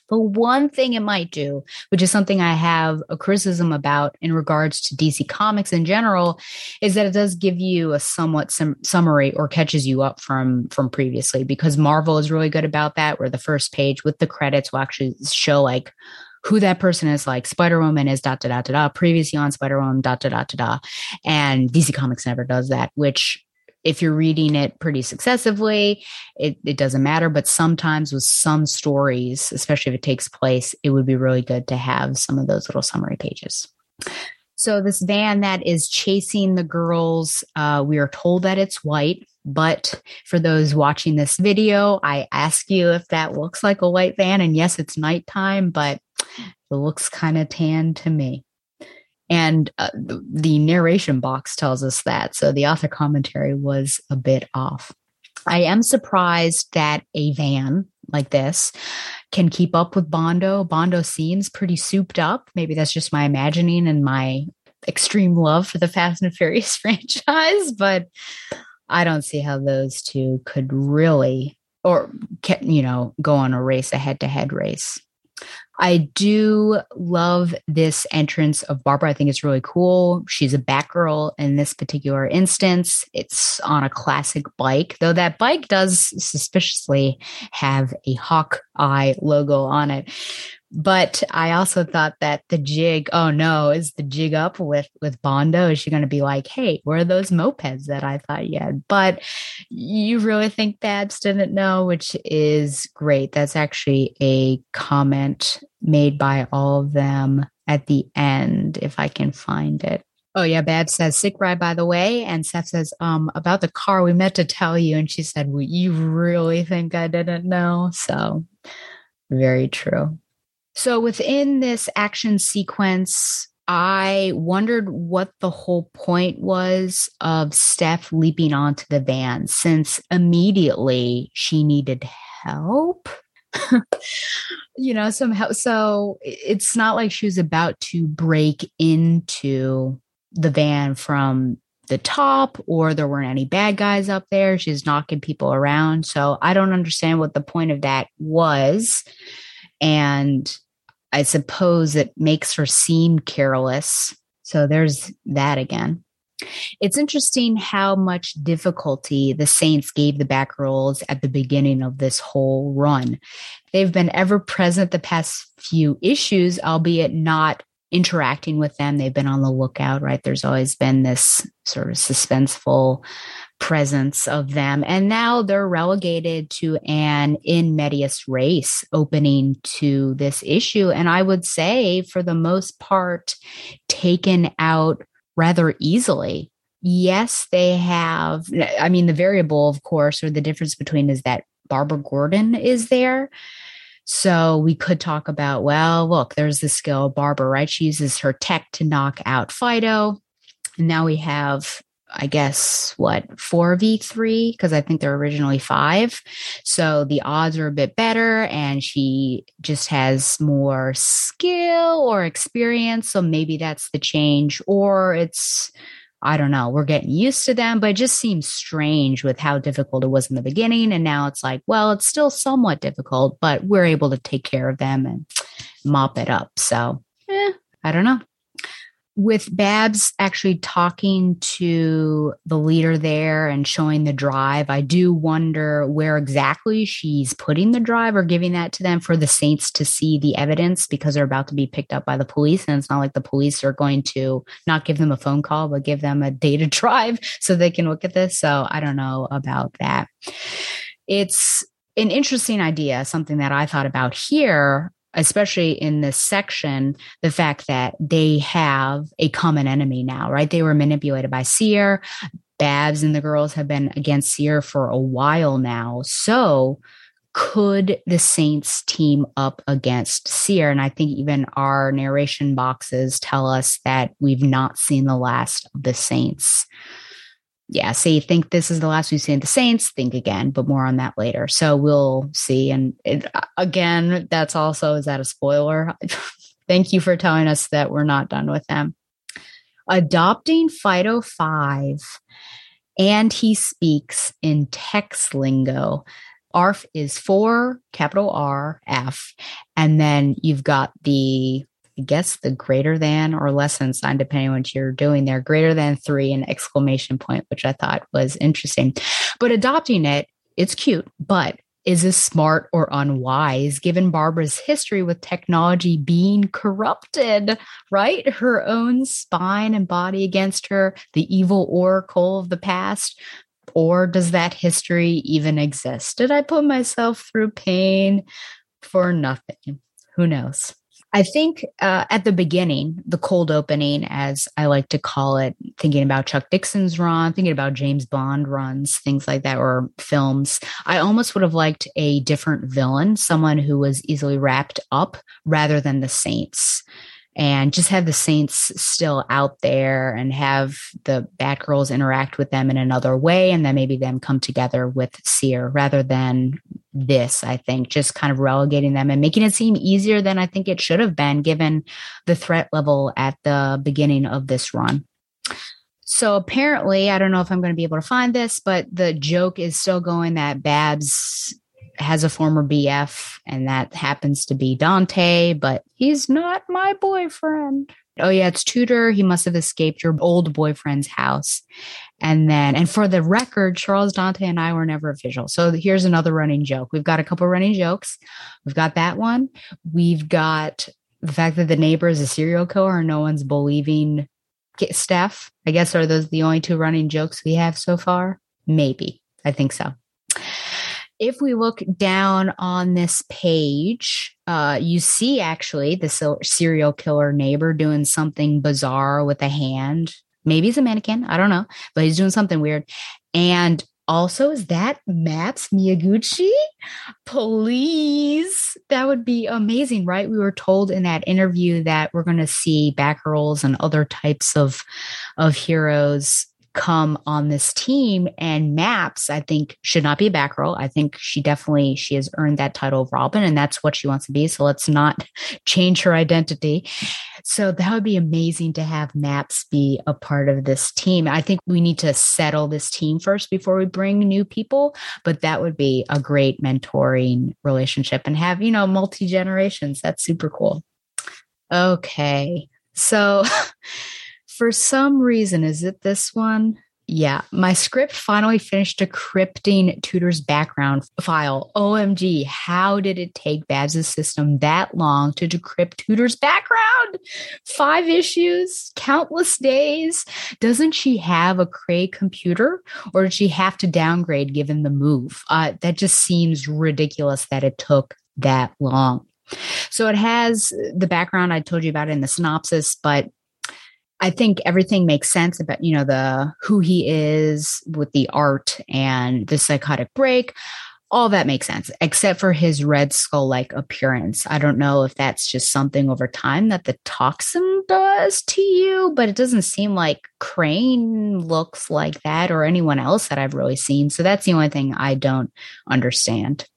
The one thing it might do, which is something I have a criticism about in regards to DC Comics in general, is that it does give you a somewhat sum- summary or catches you up from from previously. Because Marvel is really good about that, where the first page with the credits will actually show like who that person is like Spider Woman is dot dot dot dot previously on Spider Woman dot dot dot dot and DC Comics never does that, which if you're reading it pretty successively, it, it doesn't matter. But sometimes with some stories, especially if it takes place, it would be really good to have some of those little summary pages. So this van that is chasing the girls, uh, we are told that it's white. But for those watching this video, I ask you if that looks like a white van. And yes, it's nighttime, but it looks kind of tan to me. And uh, the narration box tells us that. So the author commentary was a bit off. I am surprised that a van like this can keep up with Bondo. Bondo seems pretty souped up. Maybe that's just my imagining and my extreme love for the Fast and Furious franchise, but I don't see how those two could really, or, you know, go on a race, a head to head race. I do love this entrance of Barbara. I think it's really cool. She's a Batgirl in this particular instance. It's on a classic bike, though that bike does suspiciously have a Hawkeye logo on it. But I also thought that the jig, oh no, is the jig up with with Bondo? Is she going to be like, hey, where are those mopeds that I thought you had? But you really think Babs didn't know, which is great. That's actually a comment made by all of them at the end, if I can find it. Oh yeah, Babs says sick ride by the way, and Seth says um about the car we meant to tell you, and she said, "Well, you really think I didn't know?" So very true. So within this action sequence, I wondered what the whole point was of Steph leaping onto the van since immediately she needed help. you know, somehow. So it's not like she was about to break into the van from the top or there weren't any bad guys up there. She's knocking people around. So I don't understand what the point of that was. And I suppose it makes her seem careless. So there's that again. It's interesting how much difficulty the Saints gave the Batgirls at the beginning of this whole run. They've been ever present the past few issues, albeit not interacting with them. They've been on the lookout, right? There's always been this sort of suspenseful presence of them. And now they're relegated to an in medias res opening to this issue. And I would say, for the most part, taken out rather easily. Yes, they have. I mean, the variable, of course, or the difference between is that Barbara Gordon is there. So we could talk about, well, look, there's the skill Barbara, right? She uses her tech to knock out Fido. And now we have I guess what 4v3 because I think they're originally 5. So the odds are a bit better and she just has more skill or experience so maybe that's the change or it's I don't know, we're getting used to them, but it just seems strange with how difficult it was in the beginning and now it's like, well, it's still somewhat difficult, but we're able to take care of them and mop it up. So, eh, I don't know with Babs actually talking to the leader there and showing the drive, I do wonder where exactly she's putting the drive or giving that to them for the Saints to see the evidence because they're about to be picked up by the police. And it's not like the police are going to not give them a phone call, but give them a data drive so they can look at this. So I don't know about that. It's an interesting idea, something that I thought about here especially in this section, the fact that they have a common enemy now, right? They were manipulated by Seer. Babs and the girls have been against Seer for a while now. So, could the Saints team up against Seer? And I think even our narration boxes tell us that we've not seen the last of the Saints yeah, you think this is the last we've seen the Saints, think again, but more on that later. So we'll see. And it, uh, again, that's also, is that a spoiler? Thank you for telling us that we're not done with them. Adopting Fido 5, and he speaks in text lingo. ARF is for capital R, F. And then you've got the I guess the greater than or less than sign, depending on what you're doing there, greater than three, and exclamation point, which I thought was interesting. But adopting it, it's cute, but is this smart or unwise given Barbara's history with technology being corrupted, right? Her own spine and body against her, the evil oracle of the past. Or does that history even exist? Did I put myself through pain for nothing? Who knows? I think uh, at the beginning, the cold opening, as I like to call it, thinking about Chuck Dixon's run, thinking about James Bond runs, things like that, or films, I almost would have liked a different villain, someone who was easily wrapped up rather than the Saints and just have the Saints still out there and have the Batgirls interact with them in another way. And then maybe them come together with Seer rather than this, I think, just kind of relegating them and making it seem easier than I think it should have been given the threat level at the beginning of this run. So apparently, I don't know if I'm going to be able to find this, but the joke is still going that Babs has a former BF, and that happens to be Dante, but he's not my boyfriend. Oh, yeah, it's Tudor. He must have escaped your old boyfriend's house. And then, and for the record, Charles Dante and I were never official. So here's another running joke. We've got a couple running jokes. We've got that one. We've got the fact that the neighbor is a serial killer and no one's believing Steph. I guess are those the only two running jokes we have so far? Maybe. I think so if we look down on this page, uh, you see actually the serial killer neighbor doing something bizarre with a hand. Maybe he's a mannequin. I don't know, but he's doing something weird. And also, is that Maps Miyaguchi? Please. That would be amazing, right? We were told in that interview that we're going to see Batgirls and other types of, of heroes come on this team. And maps i think should not be a Batgirl. I think she definitely she has earned that title of robin and that's what she wants to be. So let's not change her identity. So that would be amazing to have maps be a part of this team. I think we need to settle this team first before we bring new people but that would be a great mentoring relationship and have you know multi generations that's super cool. Okay. So for some reason, is it this one? Yeah, my script finally finished decrypting Tudor's background file. OMG, how did it take Babs' system that long to decrypt Tudor's background? Five issues, countless days. Doesn't she have a Cray computer or did she have to downgrade given the move? Uh, that just seems ridiculous that it took that long. So it has the background I told you about in the synopsis, but I think everything makes sense about, you know, the who he is with the art and the psychotic break. All that makes sense, except for his red skull like appearance. I don't know if that's just something over time that the toxin does to you, but it doesn't seem like Crane looks like that or anyone else that I've really seen. So that's the only thing I don't understand.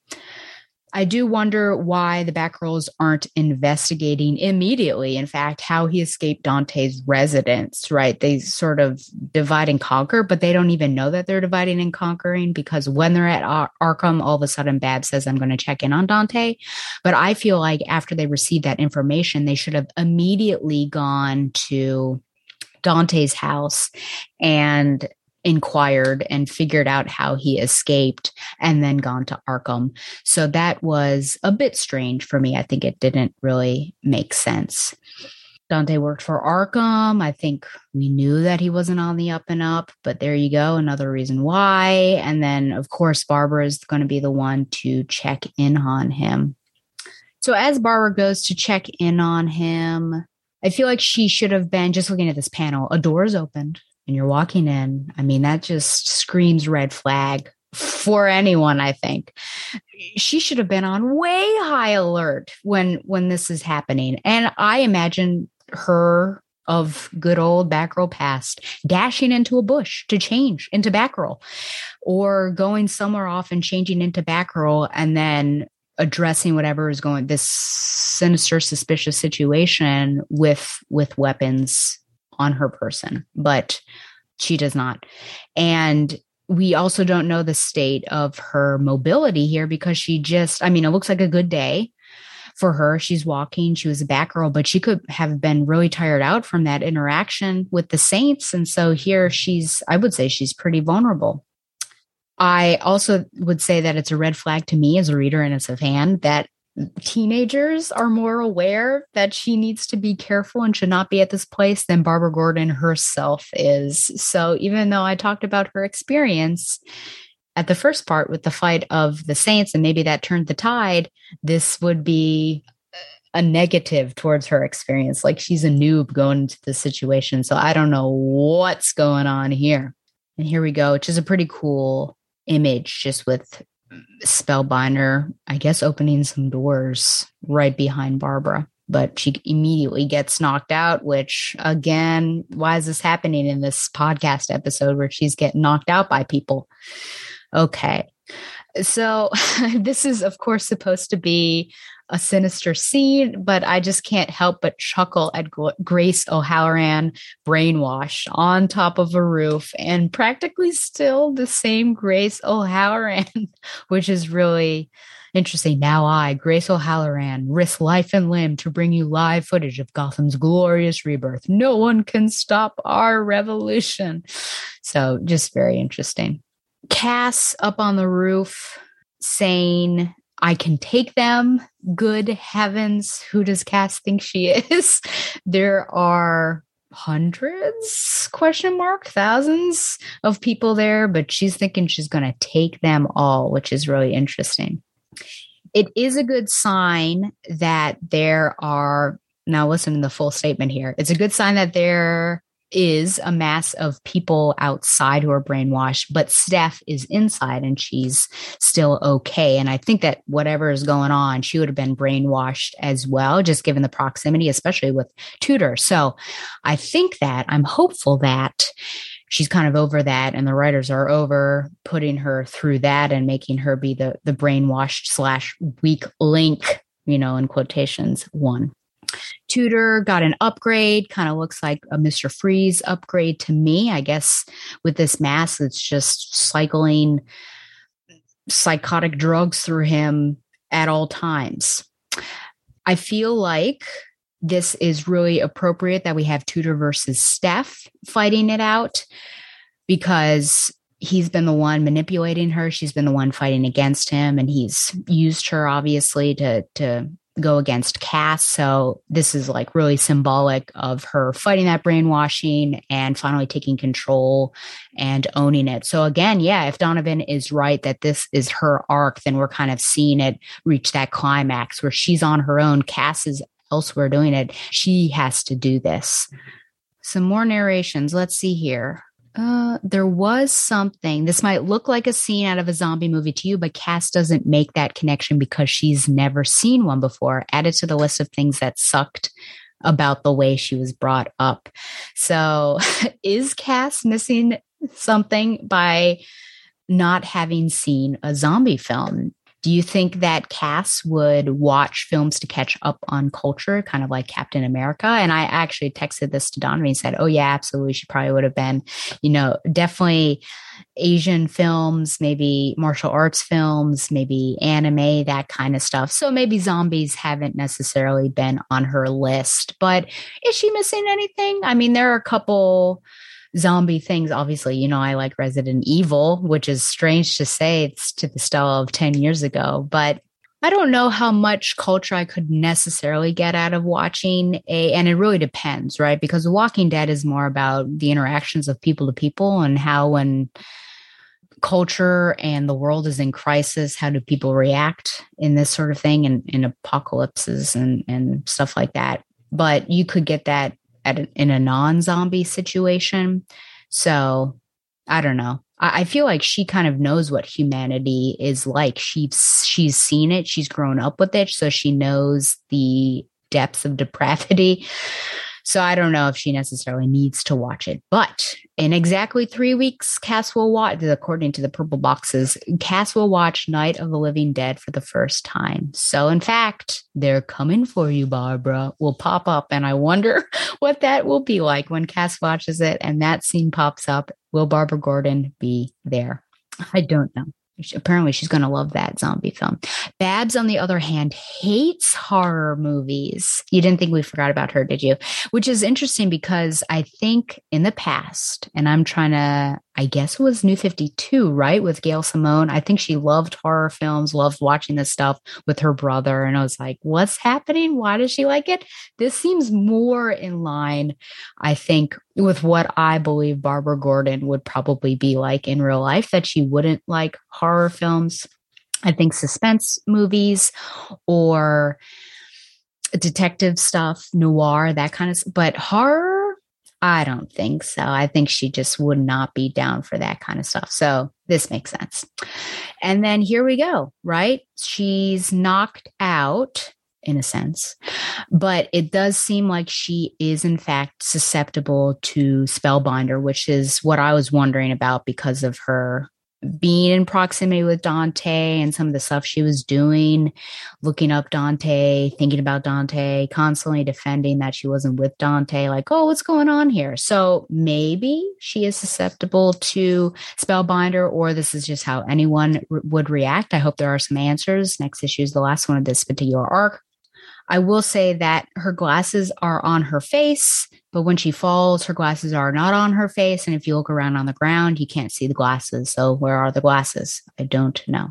I do wonder why the Batgirls aren't investigating immediately. In fact, how he escaped Dante's residence, right? They sort of divide and conquer, but they don't even know that they're dividing and conquering because when they're at Ar- Arkham, all of a sudden Bab says, I'm going to check in on Dante. But I feel like after they received that information, they should have immediately gone to Dante's house and inquired and figured out how he escaped and then gone to Arkham. So that was a bit strange for me. I think it didn't really make sense. Dante worked for Arkham. I think we knew that he wasn't on the up and up, but there you go. Another reason why. And then, of course, Barbara is going to be the one to check in on him. So, as Barbara goes to check in on him, I feel like she should have been just looking at this panel. A door is opened and you're walking in, I mean, that just screams red flag for anyone, I think. She should have been on way high alert when when this is happening. And I imagine her of good old Batgirl past, dashing into a bush to change into Batgirl, or going somewhere off and changing into Batgirl, and then addressing whatever is going this sinister, suspicious situation with with weapons on her person, but she does not. And we also don't know the state of her mobility here because she just, I mean, it looks like a good day for her. She's walking, she was a Batgirl, but she could have been really tired out from that interaction with the Saints. And so here she's, I would say she's pretty vulnerable. I also would say that it's a red flag to me as a reader and as a fan that teenagers are more aware that she needs to be careful and should not be at this place than Barbara Gordon herself is. So even though I talked about her experience at the first part with the fight of the Saints, and maybe that turned the tide, this would be a negative towards her experience, like she's a noob going into the situation. So I don't know what's going on here. And here we go, which is a pretty cool image, just with Spellbinder, I guess, opening some doors right behind Barbara. But she immediately gets knocked out, which again, why is this happening in this podcast episode where she's getting knocked out by people? Okay. So, this is, of course, supposed to be a sinister scene, but I just can't help but chuckle at Grace O'Halloran brainwashed on top of a roof and practically still the same Grace O'Halloran, which is really interesting. Now I, Grace O'Halloran, risk life and limb to bring you live footage of Gotham's glorious rebirth. No one can stop our revolution. So just very interesting. Cass up on the roof saying I can take them. Good heavens, who does Cass think she is? there are hundreds question mark thousands of people there but she's thinking she's going to take them all which is really interesting it is a good sign that there are now listen to the full statement here it's a good sign that there is a mass of people outside who are brainwashed, but Steph is inside and she's still okay. And I think that whatever is going on, she would have been brainwashed as well, just given the proximity, especially with Tudor. So I think that I'm hopeful that she's kind of over that and the writers are over putting her through that and making her be the the brainwashed slash weak link you know in quotations one Tutor got an upgrade, kind of looks like a Mr. Freeze upgrade to me. I guess with this mask, it's just cycling psychotic drugs through him at all times. I feel like this is really appropriate that we have tutor versus Steph fighting it out because he's been the one manipulating her she's been the one fighting against him and he's used her obviously to to go against Cass. So this is like really symbolic of her fighting that brainwashing and finally taking control and owning it. So again, yeah, if Donovan is right that this is her arc, then we're kind of seeing it reach that climax where she's on her own. Cass is elsewhere doing it. She has to do this. Some more narrations. Let's see here. Uh, there was something. This might look like a scene out of a zombie movie to you, but Cass doesn't make that connection because she's never seen one before. Added to the list of things that sucked about the way she was brought up. So, is Cass missing something by not having seen a zombie film? Do you think that Cass would watch films to catch up on culture, kind of like Captain America? And I actually texted this to Donovan and said, Oh, yeah, absolutely. She probably would have been, you know, definitely Asian films, maybe martial arts films, maybe anime, that kind of stuff. So maybe zombies haven't necessarily been on her list, but is she missing anything? I mean, there are a couple zombie things. Obviously, you know, I like Resident Evil, which is strange to say it's to the style of 10 years ago, but I don't know how much culture I could necessarily get out of watching a, and it really depends, right? Because The Walking Dead is more about the interactions of people to people and how when culture and the world is in crisis, how do people react in this sort of thing and in apocalypses and, and stuff like that. But you could get that at a, in a non-zombie situation. So I don't know. I, I feel like she kind of knows what humanity is like. She's she's seen it. She's grown up with it, so she knows the depths of depravity. So I don't know if she necessarily needs to watch it. But in exactly three weeks, Cass will watch, according to the purple boxes, Cass will watch Night of the Living Dead for the first time. So in fact, they're coming for you, Barbara, will pop up. And I wonder what that will be like when Cass watches it and that scene pops up. Will Barbara Gordon be there? I don't know apparently she's going to love that zombie film. Babs, on the other hand, hates horror movies. You didn't think we forgot about her, did you? Which is interesting because I think in the past, and I'm trying to I guess it was New 52, right? With Gail Simone. I think she loved horror films, loved watching this stuff with her brother. And I was like, what's happening? Why does she like it? This seems more in line, I think, with what I believe Barbara Gordon would probably be like in real life, that she wouldn't like horror films. I think suspense movies or detective stuff, noir, that kind of but horror, I don't think so. I think she just would not be down for that kind of stuff. So this makes sense. And then here we go, right? She's knocked out in a sense. But it does seem like she is, in fact, susceptible to Spellbinder, which is what I was wondering about because of her being in proximity with Dante and some of the stuff she was doing, looking up Dante, thinking about Dante, constantly defending that she wasn't with Dante, like, oh, what's going on here? So maybe she is susceptible to Spellbinder, or this is just how anyone r- would react. I hope there are some answers. Next issue is the last one of this particular arc. I will say that her glasses are on her face, but when she falls, her glasses are not on her face. And if you look around on the ground, you can't see the glasses. So, where are the glasses? I don't know.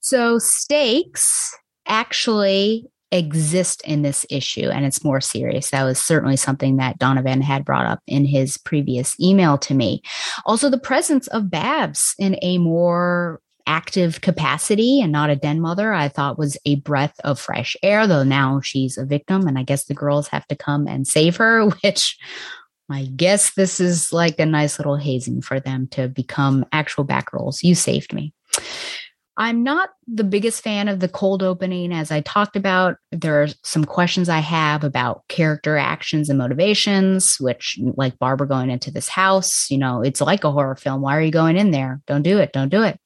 So, stakes actually exist in this issue and it's more serious. That was certainly something that Donovan had brought up in his previous email to me. Also, the presence of Babs in a more active capacity and not a den mother, I thought was a breath of fresh air, though now she's a victim and I guess the girls have to come and save her, which I guess this is like a nice little hazing for them to become actual Batgirls. You saved me. I'm not the biggest fan of the cold opening. As I talked about, there are some questions I have about character actions and motivations, which, like Barbara going into this house, you know, it's like a horror film. Why are you going in there? Don't do it. Don't do it.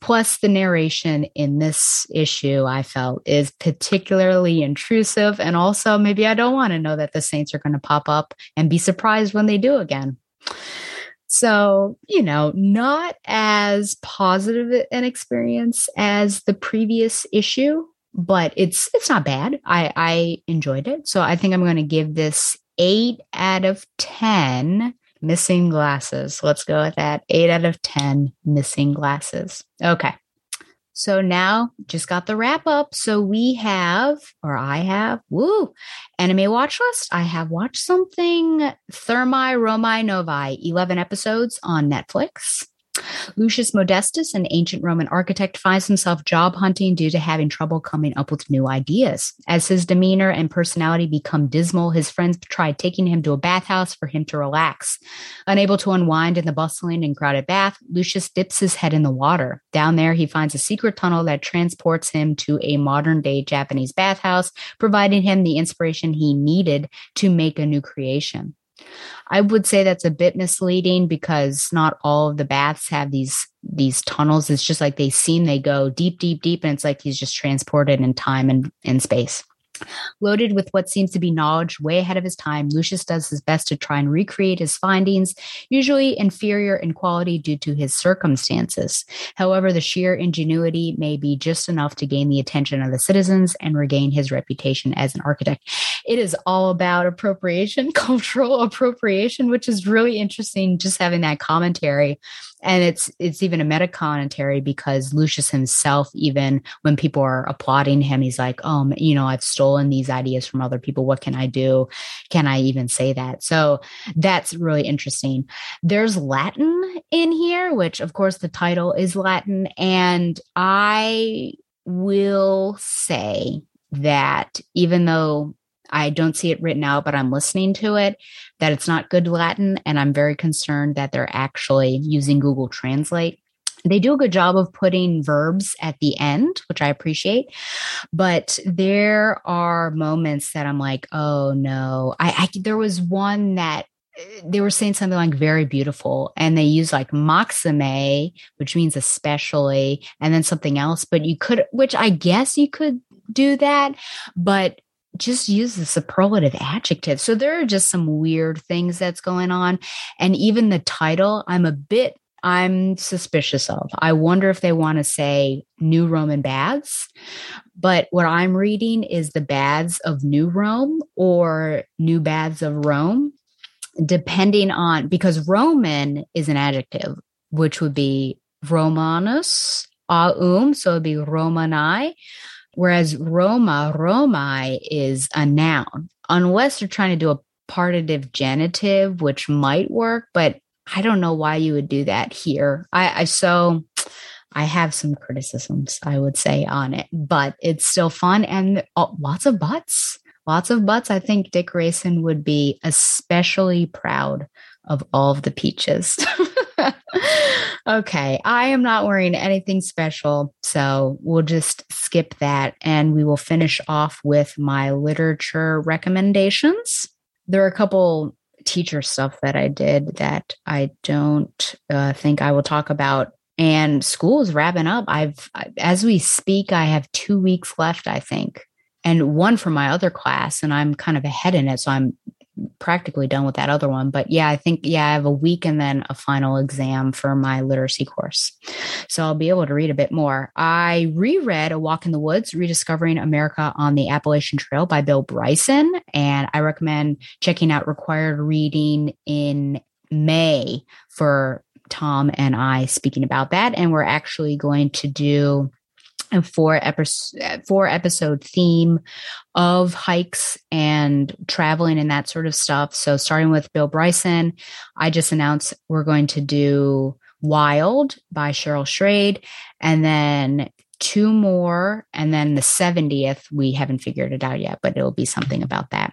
Plus, the narration in this issue, I felt, is particularly intrusive. And also, maybe I don't want to know that the Saints are going to pop up and be surprised when they do again. So, you know, not as positive an experience as the previous issue, but it's it's not bad. I I enjoyed it. So I think I'm going to give this 8 out of 10 missing glasses. Let's go with that. 8 out of 10 missing glasses. Okay. So now just got the wrap up. So we have, or I have, woo, anime watch list. I have watched something Thermae Romae Novae, 11 episodes on Netflix. Lucius Modestus, an ancient Roman architect, finds himself job hunting due to having trouble coming up with new ideas. As his demeanor and personality become dismal, his friends try taking him to a bathhouse for him to relax. Unable to unwind in the bustling and crowded bath, Lucius dips his head in the water. Down there, he finds a secret tunnel that transports him to a modern day Japanese bathhouse, providing him the inspiration he needed to make a new creation. I would say that's a bit misleading because not all of the baths have these these tunnels. It's just like they seem they go deep, deep, deep, and it's like he's just transported in time and in space. Loaded with what seems to be knowledge way ahead of his time, Lucius does his best to try and recreate his findings, usually inferior in quality due to his circumstances. However, the sheer ingenuity may be just enough to gain the attention of the citizens and regain his reputation as an architect. It is all about appropriation, cultural appropriation, which is really interesting just having that commentary and it's it's even a meta commentary because Lucius himself, even when people are applauding him, he's like, "Oh, you know, I've stolen these ideas from other people. What can I do? Can I even say that?" So that's really interesting. There's Latin in here, which of course the title is Latin, and I will say that even though I don't see it written out, but I'm listening to it, that it's not good Latin. And I'm very concerned that they're actually using Google Translate. They do a good job of putting verbs at the end, which I appreciate. But there are moments that I'm like, oh no. I, I there was one that eh, they were saying something like very beautiful and they use like maxime which means especially and then something else but you could which i guess you could do that but just use the superlative adjective. So there are just some weird things that's going on. And even the title, I'm a bit I'm suspicious of. I wonder if they want to say New Roman Baths, but what I'm reading is the Baths of New Rome or New Baths of Rome, depending on because Roman is an adjective, which would be Romanus, aum, so it'd be Romani. Whereas Roma, Romi is a noun, unless you're trying to do a partitive genitive, which might work, but I don't know why you would do that here. I, I so I have some criticisms, I would say, on it, but it's still fun and oh, lots of butts. Lots of butts. I think Dick Grayson would be especially proud of all of the peaches. okay, I am not wearing anything special, so we'll just skip that and we will finish off with my literature recommendations. There are a couple teacher stuff that I did that I don't uh, think I will talk about. And school is wrapping up. I've, as we speak, I have two weeks left, I think, and one for my other class, and I'm kind of ahead in it. So I'm practically done with that other one. But yeah, I think, yeah, I have a week and then a final exam for my literacy course. So I'll be able to read a bit more. I reread A Walk in the Woods, Rediscovering America on the Appalachian Trail by Bill Bryson. And I recommend checking out required reading in May for Tom and I speaking about that. And we're actually going to do a four episode four episode theme of hikes and traveling and that sort of stuff. So starting with Bill Bryson, I just announced we're going to do Wild by Cheryl Strayed and then two more and then the 70th we haven't figured it out yet but it'll be something about that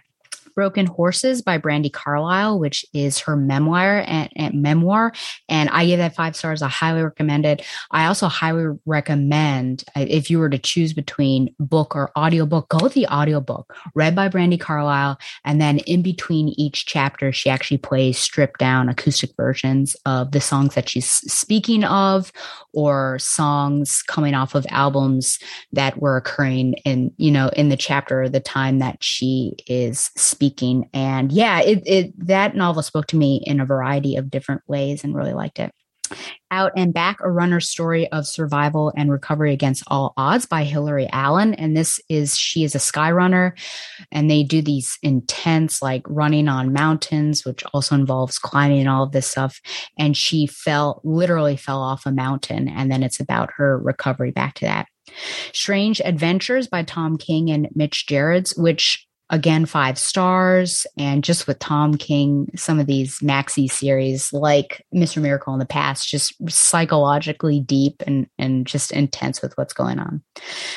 Broken Horses by Brandi Carlile, which is her memoir and, and, memoir. And I give that five stars. I highly recommend it. I also highly recommend uh, if you were to choose between book or audiobook, go with the audiobook read by Brandi Carlile. And then in between each chapter, she actually plays stripped down acoustic versions of the songs that she's speaking of or songs coming off of albums that were occurring in, you know, in the chapter the time that she is speaking speaking. And yeah, it, it that novel spoke to me in a variety of different ways and really liked it. Out and Back, a runner's story of survival and recovery against all odds by Hillary Allen. And this is, she is a sky runner and they do these intense, like running on mountains, which also involves climbing and all of this stuff. And she fell, literally fell off a mountain. And then it's about her recovery back to that. Strange Adventures by Tom King and Mitch Gerads, which again five stars and just with tom king some of these maxi series like mr miracle in the past just psychologically deep and and just intense with what's going on.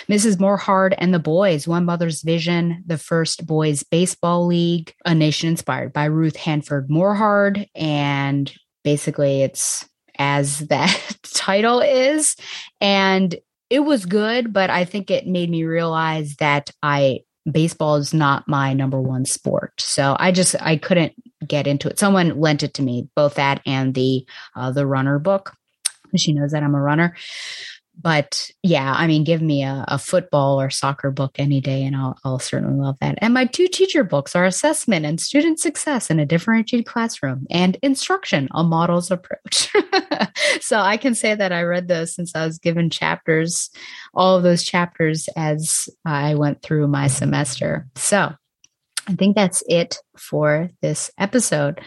Mrs Morhard and the boys one mother's vision the first boys baseball league a nation inspired by ruth hanford Morhard and basically it's as that title is. And it was good but i think it made me realize that i baseball is not my number one sport. So I just I couldn't get into it. Someone lent it to me, both that and the uh, the runner book. She knows that I'm a runner but yeah, I mean, give me a, a, football or soccer book any day, and I'll, I'll certainly love that. And my two teacher books are Assessment and Student Success in a Differentiated Classroom and Instruction, a Models Approach. so I can say that I read those since I was given chapters, all of those chapters as I went through my semester. So I think that's it for this episode.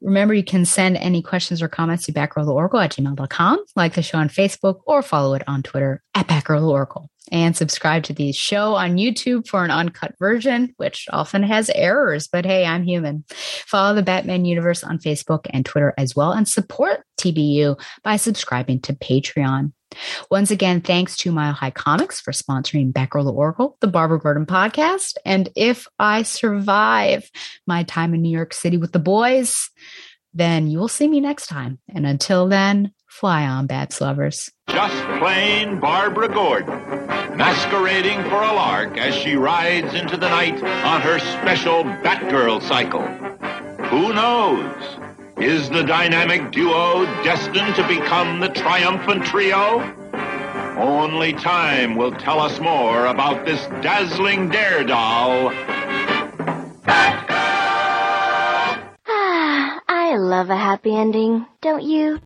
Remember, you can send any questions or comments to backrow at gmail.com, like the show on Facebook, or follow it on Twitter at backrow And subscribe to the show on YouTube for an uncut version, which often has errors, but hey, I'm human. Follow the Batman Universe on Facebook and Twitter as well, and support TBU by subscribing to Patreon. Once again, thanks to Mile High Comics for sponsoring Batgirl to Oracle, the Barbara Gordon podcast. And if I survive my time in New York City with the boys, then you will see me next time. And until then, fly on, Bats lovers. Just plain Barbara Gordon, masquerading for a lark as she rides into the night on her special Batgirl cycle. Who knows? Is the dynamic duo destined to become the triumphant trio? Only time will tell us more about this dazzling daredevil. Ah, I love a happy ending, don't you?